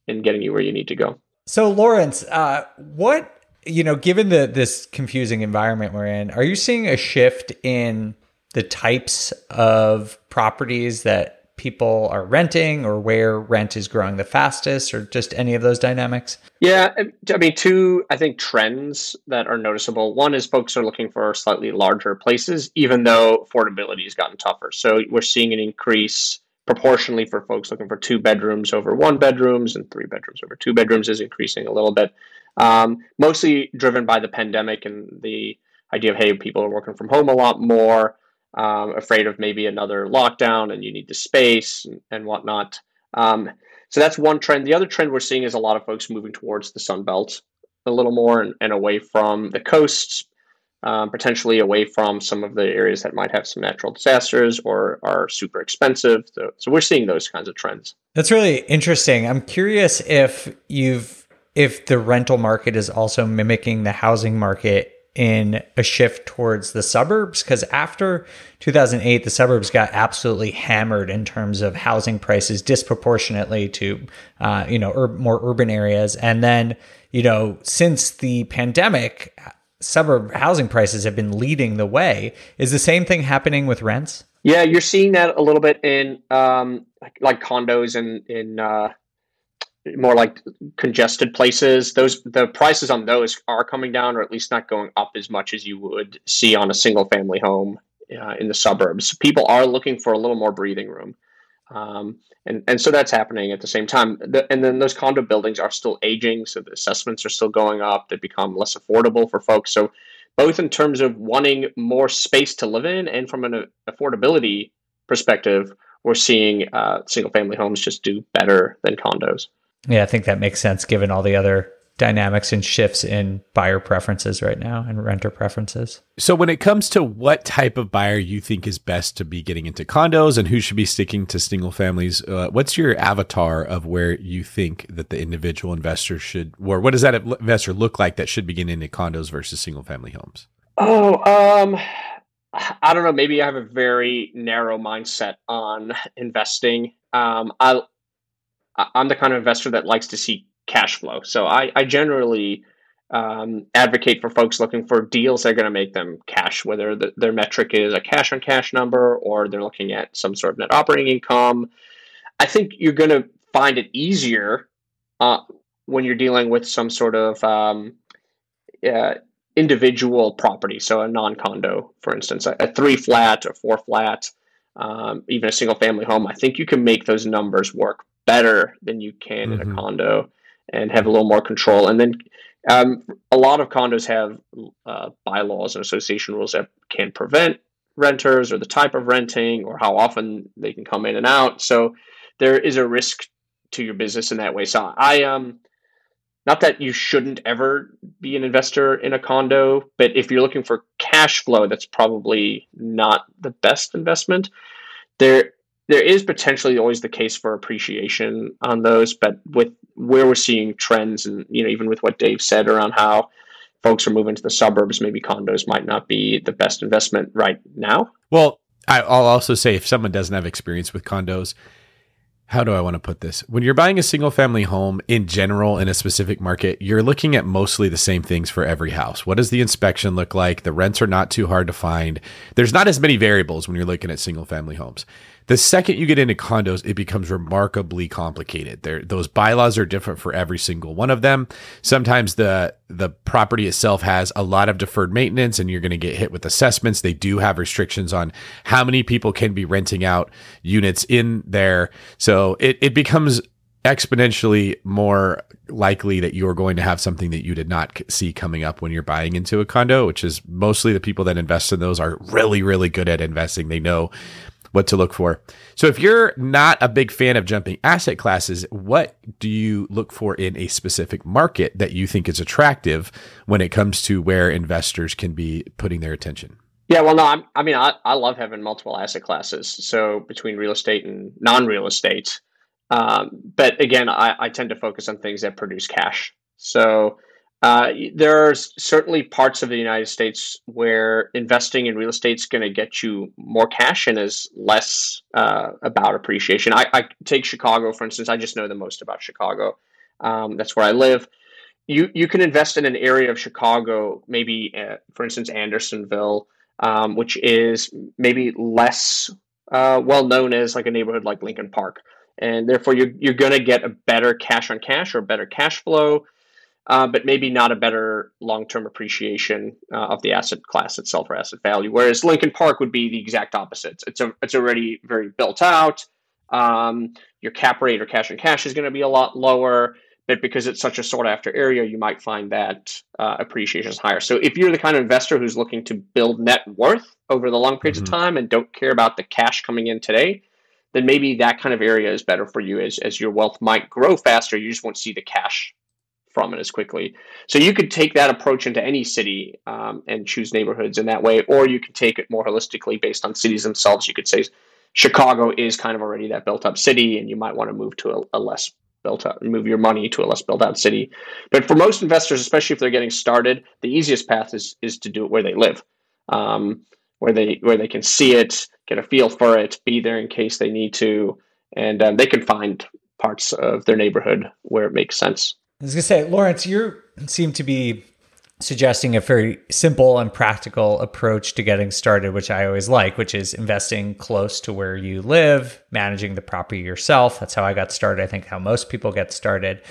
in getting you where you need to go. So, Laurence, uh, what you know, given the this confusing environment we're in, are you seeing a shift in the types of properties that people are renting or where rent is growing the fastest or just any of those dynamics? Yeah, I mean, two, I think, trends that are noticeable. One is folks are looking for slightly larger places, even though affordability has gotten tougher. So we're seeing an increase proportionally for folks looking for two bedrooms over one bedrooms and three bedrooms over two bedrooms is increasing a little bit. Um, mostly driven by the pandemic and the idea of, hey, people are working from home a lot more um, afraid of maybe another lockdown and you need the space and, and whatnot. Um, so that's one trend. The other trend we're seeing is a lot of folks moving towards the Sun Belt a little more and, and away from the coasts, um, potentially away from some of the areas that might have some natural disasters or are super expensive. So, so we're seeing those kinds of trends. That's really interesting. I'm curious if you've if the rental market is also mimicking the housing market in a shift towards the suburbs because after 2008 the suburbs got absolutely hammered in terms of housing prices disproportionately to uh, you know ur- more urban areas and then you know since the pandemic suburb housing prices have been leading the way. Is the same thing happening with rents? Yeah you're seeing that a little bit in um, like, like condos and in, uh, more like congested places. Those the prices on those are coming down or at least not going up as much as you would see on a single family home uh, in the suburbs. People are looking for a little more breathing room um, and and so that's happening at the same time. The, and then those condo buildings are still aging so the assessments are still going up. They become less affordable for folks. So both in terms of wanting more space to live in and from an affordability perspective we're seeing uh, single family homes just do better than condos. Yeah, I think that makes sense given all the other dynamics and shifts in buyer preferences right now and renter preferences. So, when it comes to what type of buyer you think is best to be getting into condos and who should be sticking to single families, uh, what's your avatar of where you think that the individual investor should, or what does that investor look like that should be getting into condos versus single family homes? Oh, um, I don't know. Maybe I have a very narrow mindset on investing. Um, I I'm the kind of investor that likes to see cash flow. So I, I generally um, advocate for folks looking for deals that are going to make them cash, whether the, their metric is a cash on cash number or they're looking at some sort of net operating income. I think you're going to find it easier uh, when you're dealing with some sort of um, uh, individual property. So a non condo, for instance, a, a, three flat or four flat, um, even a single family home. I think you can make those numbers work better than you can mm-hmm. in a mm-hmm. condo and have a little more control. And then um, a lot of condos have uh, bylaws and association rules that can prevent renters or the type of renting or how often they can come in and out. So there is a risk to your business in that way. So I um not that you shouldn't ever be an investor in a condo, but if you're looking for cash flow, that's probably not the best investment. There there is potentially always the case for appreciation on those, but with where we're seeing trends, and you know, even with what Dave said around how folks are moving to the suburbs, maybe condos might not be the best investment right now. Well, I'll also say if someone doesn't have experience with condos, how do I want to put this? When you're buying a single family home in general in a specific market, you're looking at mostly the same things for every house. What does the inspection look like? The rents are not too hard to find. There's not as many variables when you're looking at single family homes. The second you get into condos, it becomes remarkably complicated. There, those bylaws are different for every single one of them. Sometimes the the property itself has a lot of deferred maintenance, and you're going to get hit with assessments. They do have restrictions on how many people can be renting out units in there, so it it becomes exponentially more likely that you're going to have something that you did not see coming up when you're buying into a condo, which is mostly the people that invest in those are really, really good at investing. They know what to look for. So if you're not a big fan of jumping asset classes, what do you look for in a specific market that you think is attractive when it comes to where investors can be putting their attention? Yeah, well, no, I'm, i mean, I, I love having multiple asset classes. So between real estate and non-real estate, Um, but again, I, I tend to focus on things that produce cash. So uh, there are certainly parts of the United States where investing in real estate is going to get you more cash and is less uh, about appreciation. I, I, take Chicago, for instance. I just know the most about Chicago. Um, that's where I live. You you can invest in an area of Chicago, maybe uh, for instance Andersonville, um, which is maybe less uh, well known as like a neighborhood like Lincoln Park, and therefore you're you're going to get a better cash on cash or better cash flow uh, but maybe not a better long-term appreciation uh, of the asset class itself or asset value. Whereas Lincoln Park would be the exact opposite. It's a, it's already very built out. Um, your cap rate or cash and cash is going to be a lot lower, but because it's such a sought after area, you might find that uh, appreciation is higher. So if you're the kind of investor who's looking to build net worth over the long periods mm-hmm. of time and don't care about the cash coming in today, then maybe that kind of area is better for you as, as your wealth might grow faster. You just won't see the cash from it as quickly. So you could take that approach into any city um, and choose neighborhoods in that way, or you could take it more holistically based on cities themselves. You could say Chicago is kind of already that built up city, and you might want to move to a, a less built up, move your money to a less built out city. But for most investors, especially if they're getting started, the easiest path is is to do it where they live, um, where they where they can see it, get a feel for it, be there in case they need to, and um, they can find parts of their neighborhood where it makes sense. I was gonna say, Laurence, you seem to be suggesting a very simple and practical approach to getting started, which I always like, which is investing close to where you live, managing the property yourself. That's how I got started. I think how most people get started.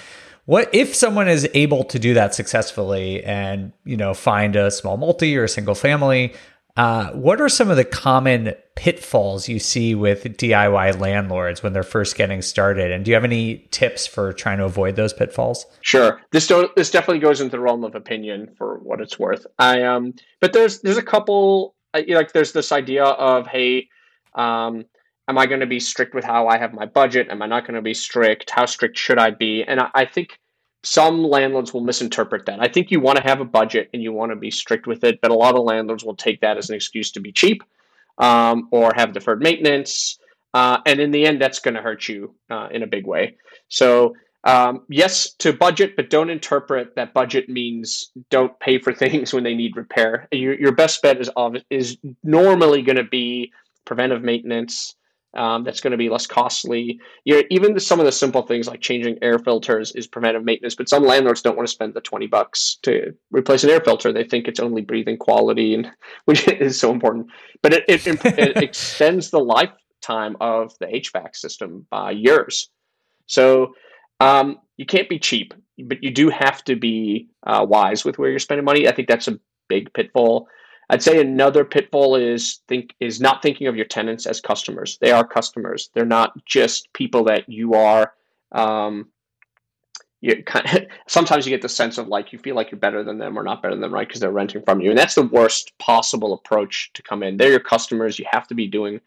What if someone is able to do that successfully and, you know, find a small multi or a single family? Uh, what are some of the common pitfalls you see with DIY landlords when they're first getting started? And do you have any tips for trying to avoid those pitfalls? Sure. This don't, this definitely goes into the realm of opinion for what it's worth. I um, but there's there's a couple like there's this idea of hey, um, am I going to be strict with how I have my budget? Am I not going to be strict? How strict should I be? And I, I think some landlords will misinterpret that. I think you want to have a budget and you want to be strict with it, but a lot of landlords will take that as an excuse to be cheap um, or have deferred maintenance. Uh, and in the end, that's going to hurt you uh, in a big way. So, um, yes, to budget, but don't interpret that budget means don't pay for (laughs) things when they need repair. Your, your best bet is, is normally going to be preventive maintenance um, that's going to be less costly. You're, even some of the simple things like changing air filters is preventive maintenance, but some landlords don't want to spend the 20 bucks to replace an air filter. They think it's only breathing quality, and (laughs) which is so important. But it, it, it (laughs) extends the lifetime of the HVAC system by years. So um, you can't be cheap, but you do have to be uh, wise with where you're spending money. I think that's a big pitfall. I'd say another pitfall is think is not thinking of your tenants as customers. They are customers. They're not just people that you are. Um, you kind of, (laughs) sometimes you get the sense of like you feel like you're better than them or not better than them, right? Because they're renting from you, and that's the worst possible approach to come in. They're your customers. You have to be doing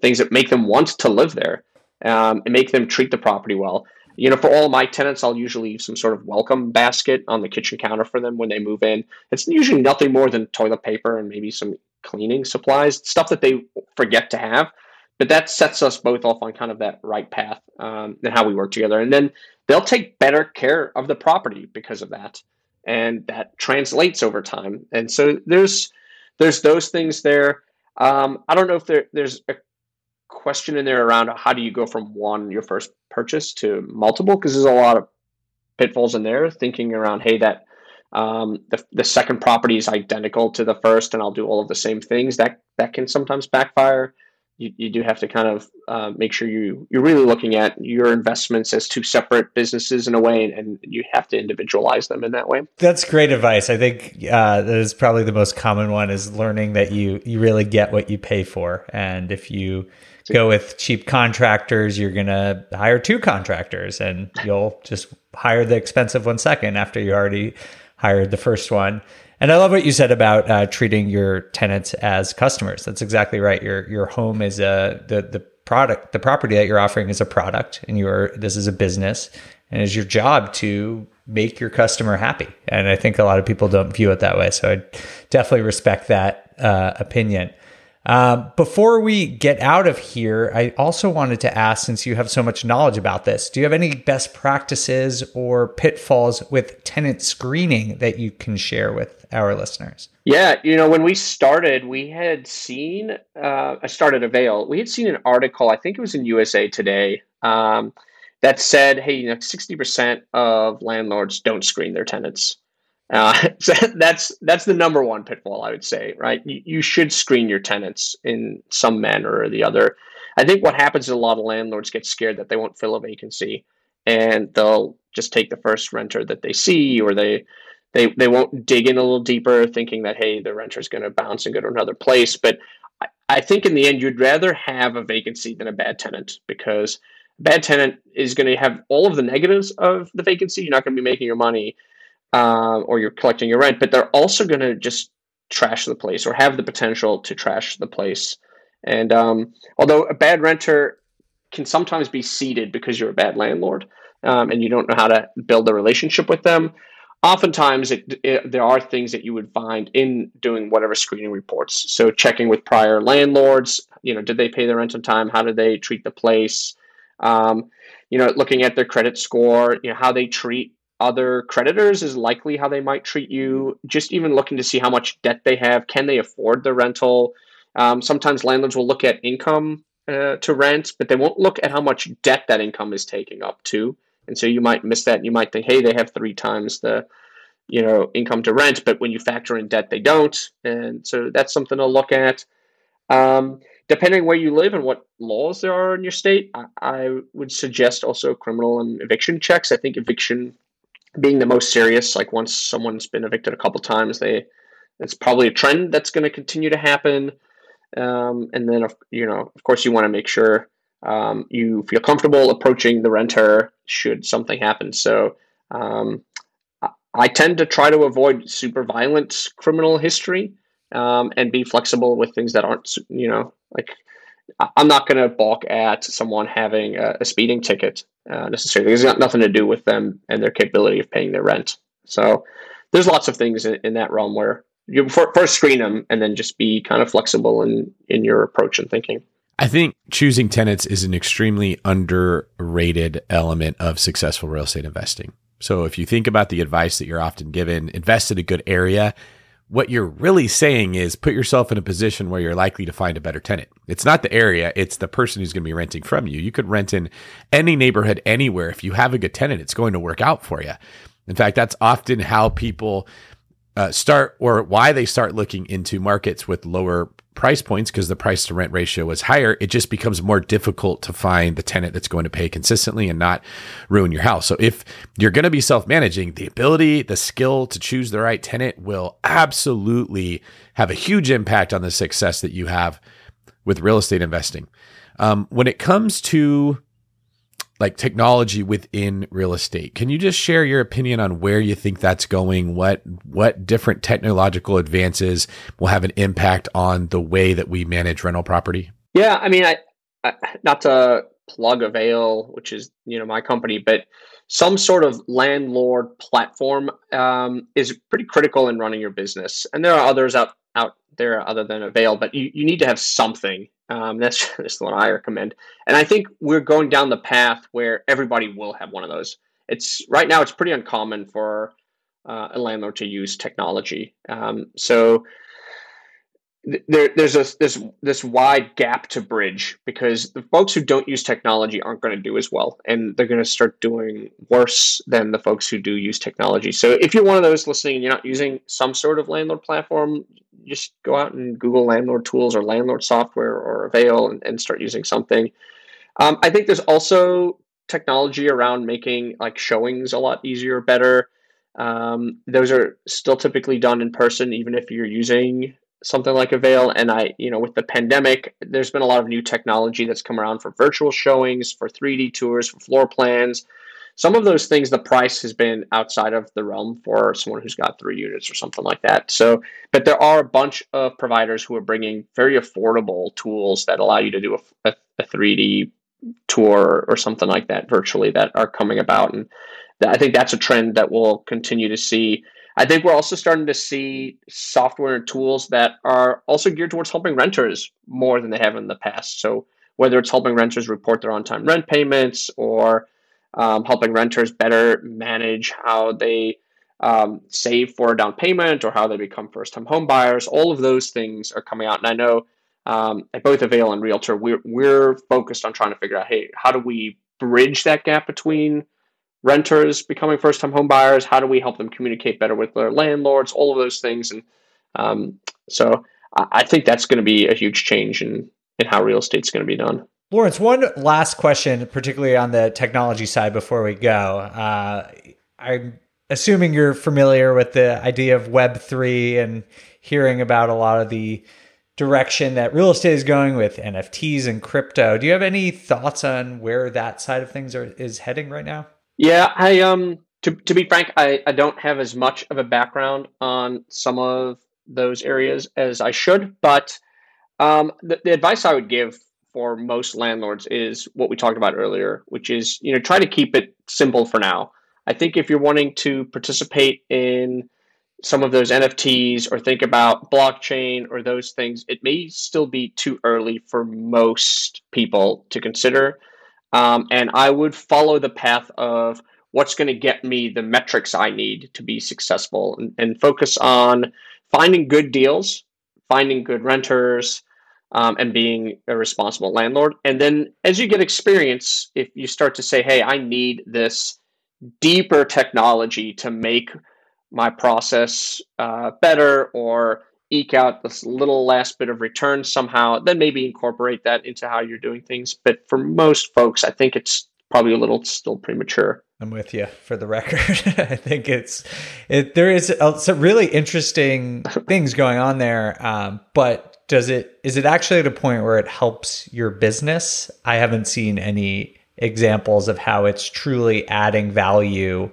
things that make them want to live there um, and make them treat the property well you know, for all my tenants, I'll usually leave some sort of welcome basket on the kitchen counter for them when they move in. It's usually nothing more than toilet paper and maybe some cleaning supplies, stuff that they forget to have. But that sets us both off on kind of that right path um, and how we work together. And then they'll take better care of the property because of that, and that translates over time. And so there's there's those things there. Um, I don't know if there, there's a question in there around how do you go from one your first purchase to multiple because there's a lot of pitfalls in there thinking around hey that um, the, the second property is identical to the first and i'll do all of the same things that that can sometimes backfire you, you do have to kind of uh, make sure you you're really looking at your investments as two separate businesses in a way, and, and you have to individualize them in that way. That's great advice. I think uh, that is probably the most common one is learning that you you really get what you pay for, and if you go with cheap contractors, you're going to hire two contractors and you'll just hire the expensive one second after you already hired the first one. And I love what you said about uh, treating your tenants as customers. That's exactly right. Your your home is a the the product, the property that you're offering is a product, and you're this is a business, and it's your job to make your customer happy. And I think a lot of people don't view it that way. So I definitely respect that uh, opinion. Uh, before we get out of here, I also wanted to ask since you have so much knowledge about this, do you have any best practices or pitfalls with tenant screening that you can share with our listeners? Yeah, you know, when we started, we had seen, uh, I started Avail, we had seen an article, I think it was in USA Today, um, that said, hey, you know, 60% of landlords don't screen their tenants. Uh, (laughs) so that's that's the number one pitfall I would say, right? You, you, should screen your tenants in some manner or the other. I think what happens is a lot of landlords get scared that they won't fill a vacancy, and they'll just take the first renter that they see, or they they they won't dig in a little deeper, thinking that hey, the renter is going to bounce and go to another place. But I, I think in the end, you'd rather have a vacancy than a bad tenant because a bad tenant is going to have all of the negatives of the vacancy. You're not going to be making your money um, or you're collecting your rent, but they're also going to just trash the place or have the potential to trash the place. And um, although a bad renter can sometimes be seated because you're a bad landlord um, and you don't know how to build a relationship with them, oftentimes it, it, there are things that you would find in doing whatever screening reports. So checking with prior landlords, you know, did they pay their rent on time? How did they treat the place? Um, you know, looking at their credit score, you know, how they treat other creditors is likely how they might treat you. Just even looking to see how much debt they have. Can they afford the rental? Um, sometimes landlords will look at income uh, to rent, but they won't look at how much debt that income is taking up too. And so you might miss that. And you might think, hey, they have three times the you know income to rent, but when you factor in debt, they don't. And so that's something to look at. Um, depending where you live and what laws there are in your state, I, I would suggest also criminal and eviction checks. I think eviction being the most serious. Like once someone's been evicted a couple times, they it's probably a trend that's going to continue to happen. Um, and then, you know, of course, you want to make sure um, you feel comfortable approaching the renter should something happen. So um, I tend to try to avoid super violent criminal history um, and be flexible with things that aren't, you know, like I'm not going to balk at someone having a, a speeding ticket uh, necessarily. It's got nothing to do with them and their capability of paying their rent. So there's lots of things in, in that realm where you first screen them and then just be kind of flexible in in your approach and thinking. I think choosing tenants is an extremely underrated element of successful real estate investing. So if you think about the advice that you're often given, invest in a good area what you're really saying is put yourself in a position where you're likely to find a better tenant. It's not the area, it's the person who's going to be renting from you. You could rent in any neighborhood anywhere. If you have a good tenant, it's going to work out for you. In fact, that's often how people uh, start or why they start looking into markets with lower price points because the price to rent ratio is higher, it just becomes more difficult to find the tenant that's going to pay consistently and not ruin your house. So if you're going to be self managing, the ability, the skill to choose the right tenant will absolutely have a huge impact on the success that you have with real estate investing. Um, when it comes to like technology within real estate. Can you just share your opinion on where you think that's going? What what different technological advances will have an impact on the way that we manage rental property? Yeah, I mean, I, I not to plug Avail, which is you know my company, but some sort of landlord platform um, is pretty critical in running your business. And there are others out out there other than Avail, but you, you need to have something um, (laughs) that's just the one I recommend. And I think we're going down the path where everybody will have one of those. It's right now it's pretty uncommon for uh, a landlord to use technology. Um, so there, there's a this this wide gap to bridge because the folks who don't use technology aren't going to do as well, and they're going to start doing worse than the folks who do use technology. So if you're one of those listening and you're not using some sort of landlord platform, just go out and Google landlord tools or landlord software or Avail and, and start using something. Um, I think there's also technology around making like showings a lot easier, better. Um, those are still typically done in person, even if you're using something like Avail And I, you know, with the pandemic, there's been a lot of new technology that's come around for virtual showings, for 3D tours, for floor plans. Some of those things, the price has been outside of the realm for someone who's got three units or something like that. So, but there are a bunch of providers who are bringing very affordable tools that allow you to do a, a, a 3D tour or something like that virtually that are coming about. And I think that's a trend that we'll continue to see. I think we're also starting to see software and tools that are also geared towards helping renters more than they have in the past. So whether it's helping renters report their on-time rent payments or um, helping renters better manage how they um, save for a down payment or how they become first-time home buyers, all of those things are coming out. And I know um, at both Avail and Realtor, we're we're focused on trying to figure out, hey, how do we bridge that gap between renters becoming first time home buyers? How do we help them communicate better with their landlords? All of those things. And um, so I, think that's going to be a huge change in, in how real estate's going to be done. Laurence, one last question, particularly on the technology side before we go. Uh, I'm assuming you're familiar with the idea of Web3 and hearing about a lot of the direction that real estate is going with NFTs and crypto. Do you have any thoughts on where that side of things are, is heading right now? Yeah, I um to to be frank, I, I don't have as much of a background on some of those areas as I should, but um, the, the advice I would give for most landlords is what we talked about earlier, which is you know try to keep it simple for now. I think if you're wanting to participate in some of those NFTs or think about blockchain or those things, it may still be too early for most people to consider. Um, and I would follow the path of what's going to get me the metrics I need to be successful and, and focus on finding good deals, finding good renters, um, and being a responsible landlord. And then as you get experience, if you start to say, hey, I need this deeper technology to make my process uh, better or eke out this little last bit of return somehow, then maybe incorporate that into how you're doing things. But for most folks, I think it's probably a little still premature. I'm with you for the (laughs) record. I think it's it. There is some really interesting (laughs) things going on there, um, but does it is it actually at a point where it helps your business? I haven't seen any examples of how it's truly adding value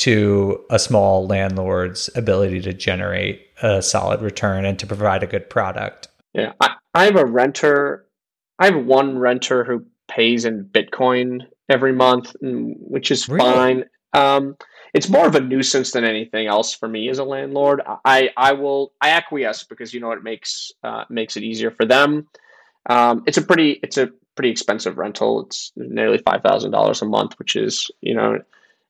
to a small landlord's ability to generate a solid return and to provide a good product. Yeah, I, I have a renter. I have one renter who pays in Bitcoin every month, mm, which is really? fine. Um, it's more of a nuisance than anything else for me as a landlord. I, I will I acquiesce because you know it makes uh, makes it easier for them. Um, it's a pretty it's a pretty expensive rental. It's nearly five thousand dollars a month, which is you know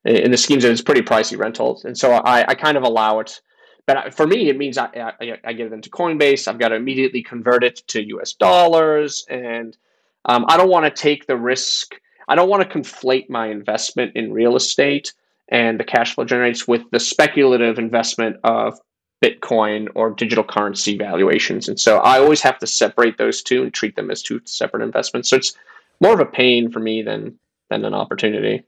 in the schemes of it's pretty pricey rentals, and so I, I kind of allow it. But for me, it means I, I, I get it into Coinbase. I've got to immediately convert it to U.S. dollars, and um, I don't want to take the risk. I don't want to conflate my investment in real estate and the cash flow generates with the speculative investment of Bitcoin or digital currency valuations. And so I always have to separate those two and treat them as two separate investments. So it's more of a pain for me than than an opportunity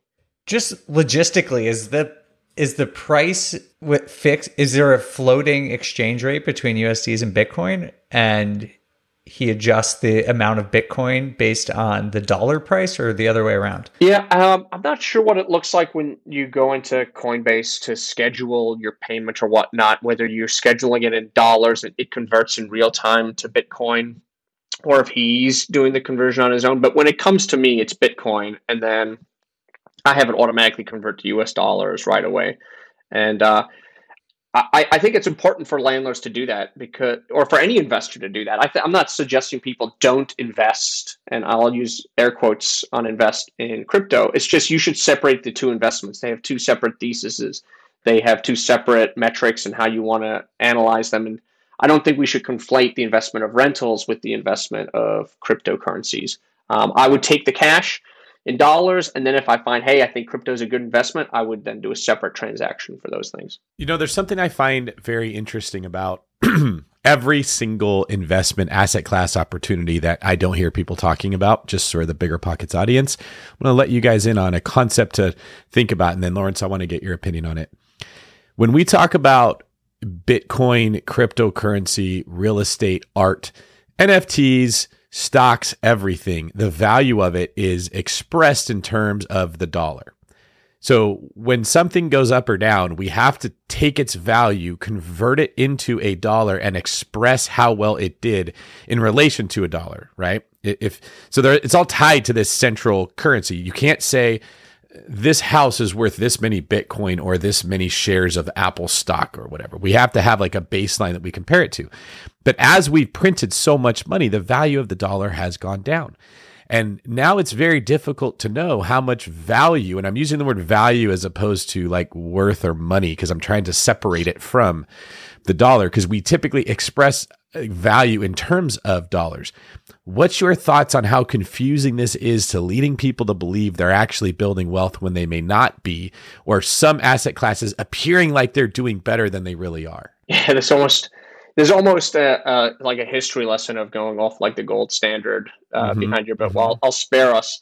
just logistically is the is the price with fixed is there a floating exchange rate between USDs and Bitcoin and he adjusts the amount of Bitcoin based on the dollar price or the other way around? Yeah, um, I'm not sure what it looks like when you go into Coinbase to schedule your payment or whatnot, whether you're scheduling it in dollars and it converts in real time to Bitcoin or if he's doing the conversion on his own. But when it comes to me, it's Bitcoin. And then I have it automatically convert to US dollars right away. And uh, I, I, think it's important for landlords to do that because, or for any investor to do that. I am not suggesting people don't invest, and I'll use air quotes on invest in crypto. It's just you should separate the two investments. They have two separate theses. They have two separate metrics and how you want to analyze them. And I don't think we should conflate the investment of rentals with the investment of cryptocurrencies. Um, I would take the cash in dollars. And then if I find, hey, I think crypto is a good investment, I would then do a separate transaction for those things. You know, there's something I find very interesting about (clears throat) every single investment asset class opportunity that I don't hear people talking about, just for the bigger pockets audience. I'm going to let you guys in on a concept to think about. And then, Laurence, I want to get your opinion on it. When we talk about Bitcoin, cryptocurrency, real estate, art, NFTs, stocks, everything, the value of it is expressed in terms of the dollar. So when something goes up or down, we have to take its value, convert it into a dollar, and express how well it did in relation to a dollar, right? If so, there, it's all tied to this central currency. You can't say this house is worth this many Bitcoin or this many shares of Apple stock or whatever. We have to have like a baseline that we compare it to. But as we've printed so much money, the value of the dollar has gone down. And now it's very difficult to know how much value, and I'm using the word value as opposed to like worth or money because I'm trying to separate it from the dollar because we typically express uh, value in terms of dollars. What's your thoughts on how confusing this is to leading people to believe they're actually building wealth when they may not be, or some asset classes appearing like they're doing better than they really are? Yeah, there's almost there's almost a, like a history lesson of going off like the gold standard uh, mm-hmm. behind your, but mm-hmm. well, I'll spare us.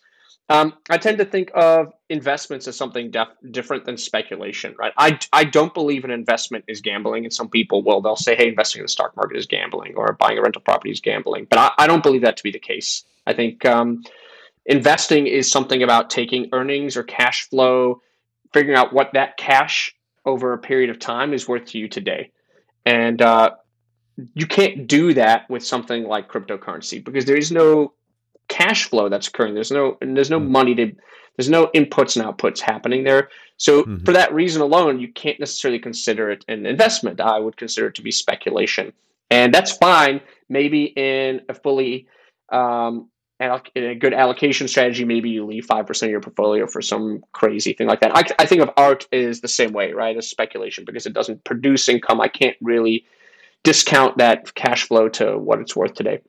Um, I tend to think of investments as something def- different than speculation, right? I, I don't believe an investment is gambling, and some people will. They'll say, hey, investing in the stock market is gambling, or buying a rental property is gambling. But I, I don't believe that to be the case. I think um, investing is something about taking earnings or cash flow, figuring out what that cash over a period of time is worth to you today. And uh, you can't do that with something like cryptocurrency because there is no cash flow that's occurring. There's no and there's no mm-hmm. money to there's no inputs and outputs happening there. So mm-hmm. for that reason alone, you can't necessarily consider it an investment. I would consider it to be speculation, and that's fine. Maybe in a fully um, in a good allocation strategy, maybe you leave five percent of your portfolio for some crazy thing like that. I, I think of art is the same way, right? As speculation because it doesn't produce income. I can't really discount that cash flow to what it's worth today.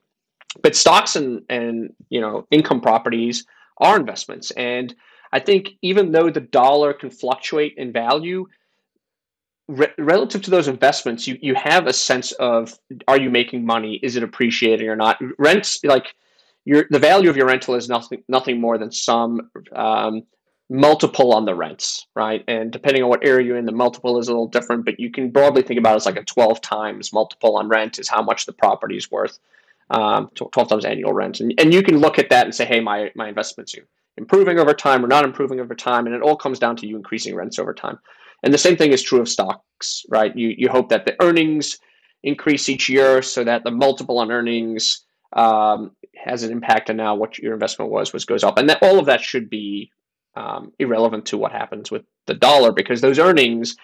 But stocks and and you know income properties are investments. And i think even though the dollar can fluctuate in value re- relative to those investments you you have a sense of are you making money? Is it appreciating or not? Rents like your the value of your rental is nothing nothing more than some um, multiple on the rents right and depending on what area you're in the multiple is a little different but you can broadly think about it as like a 12 times multiple on rent is how much the property is worth um, 12 times annual rent. And, and you can look at that and say, hey, my, my investment's improving over time or not improving over time. And it all comes down to you increasing rents over time. And the same thing is true of stocks, right? You, you hope that the earnings increase each year so that the multiple on earnings um, has an impact on now what your investment was, which goes up. And that all of that should be um, irrelevant to what happens with the dollar because those earnings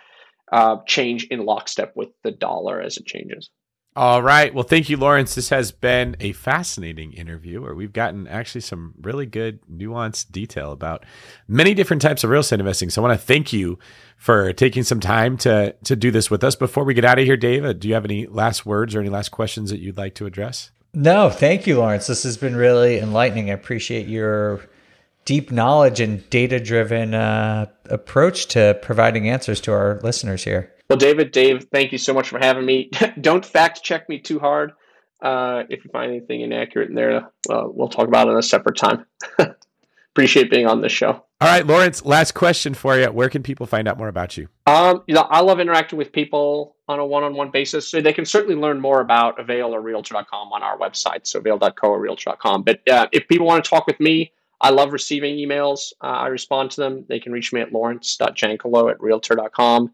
uh, change in lockstep with the dollar as it changes. All right. Well, thank you, Laurence. This has been a fascinating interview where we've gotten actually some really good nuanced detail about many different types of real estate investing. So I want to thank you for taking some time to to do this with us. Before we get out of here, Dave, do you have any last words or any last questions that you'd like to address? No, thank you, Laurence. This has been really enlightening. I appreciate your deep knowledge and data driven uh, approach to providing answers to our listeners here. Well, David, Dave, thank you so much for having me. (laughs) Don't fact check me too hard. Uh, if you find anything inaccurate in there, well, we'll talk about it in a separate time. (laughs) Appreciate being on this show. All right, Laurence, last question for you. Where can people find out more about you? Um, you know, I love interacting with people on a one-on-one basis. So they can certainly learn more about Avail or Realtor.com on our website, so Avail.co or Realtor.com. But uh, if people want to talk with me, I love receiving emails. Uh, I respond to them. They can reach me at laurence.jankelow at Realtor.com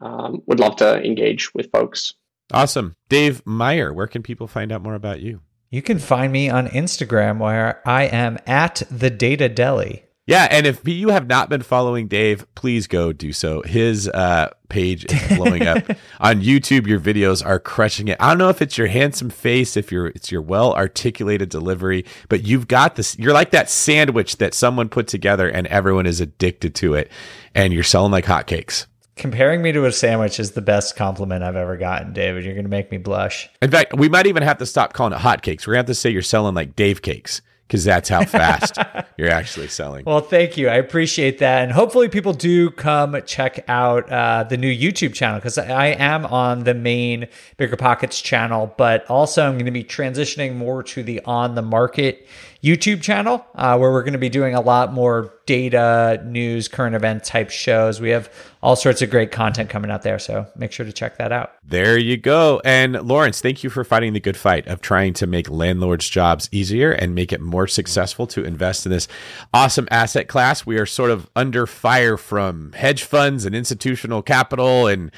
um, would love to engage with folks. Awesome. Dave Meyer, where can people find out more about you? You can find me on Instagram where I am at the Data Deli. Yeah, and if you have not been following Dave, please go do so. His uh, page is blowing up (laughs) on YouTube. Your videos are crushing it. I don't know if it's your handsome face, if you're it's your well articulated delivery, but you've got this. You're like that sandwich that someone put together, and everyone is addicted to it, and you're selling like hotcakes. Comparing me to a sandwich is the best compliment I've ever gotten, David. You're going to make me blush. In fact, we might even have to stop calling it hotcakes. We're going to have to say you're selling like Dave cakes because that's how fast (laughs) you're actually selling. Well, thank you. I appreciate that. And hopefully, people do come check out uh, the new YouTube channel because I am on the main Bigger Pockets channel, but also I'm going to be transitioning more to the on the market YouTube channel uh, where we're going to be doing a lot more data, news, current event type shows. We have all sorts of great content coming out there. So make sure to check that out. There you go. And Laurence, thank you for fighting the good fight of trying to make landlords' jobs easier and make it more successful to invest in this awesome asset class. We are sort of under fire from hedge funds and institutional capital and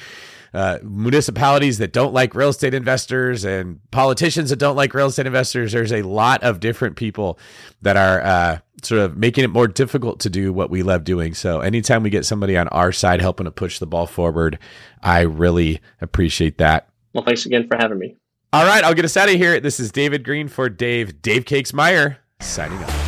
uh, municipalities that don't like real estate investors and politicians that don't like real estate investors. There's a lot of different people that are uh, sort of making it more difficult to do what we love doing. So anytime we get somebody on our side helping to push the ball forward, I really appreciate that. Well, thanks again for having me. All right, I'll get us out of here. This is David Greene for Dave, Dave Cakes Meyer, signing off.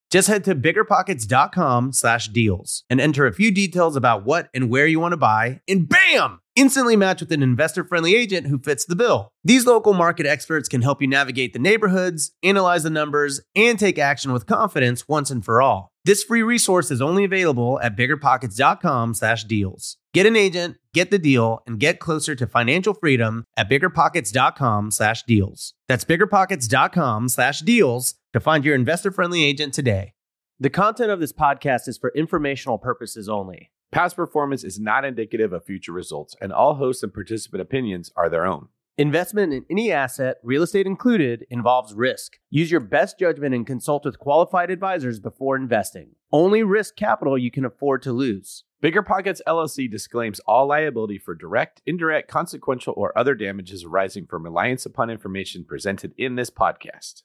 Just head to biggerpockets.com slash deals and enter a few details about what and where you want to buy, and bam! Instantly match with an investor friendly agent who fits the bill. These local market experts can help you navigate the neighborhoods, analyze the numbers, and take action with confidence once and for all. This free resource is only available at biggerpockets.com slash deals. Get an agent, get the deal, and get closer to financial freedom at biggerpockets.com slash deals. That's biggerpockets.com slash deals to find your investor friendly agent today. The content of this podcast is for informational purposes only. Past performance is not indicative of future results, and all host and participant opinions are their own. Investment in any asset, real estate included, involves risk. Use your best judgment and consult with qualified advisors before investing. Only risk capital you can afford to lose. Bigger Pockets LLC disclaims all liability for direct, indirect, consequential, or other damages arising from reliance upon information presented in this podcast.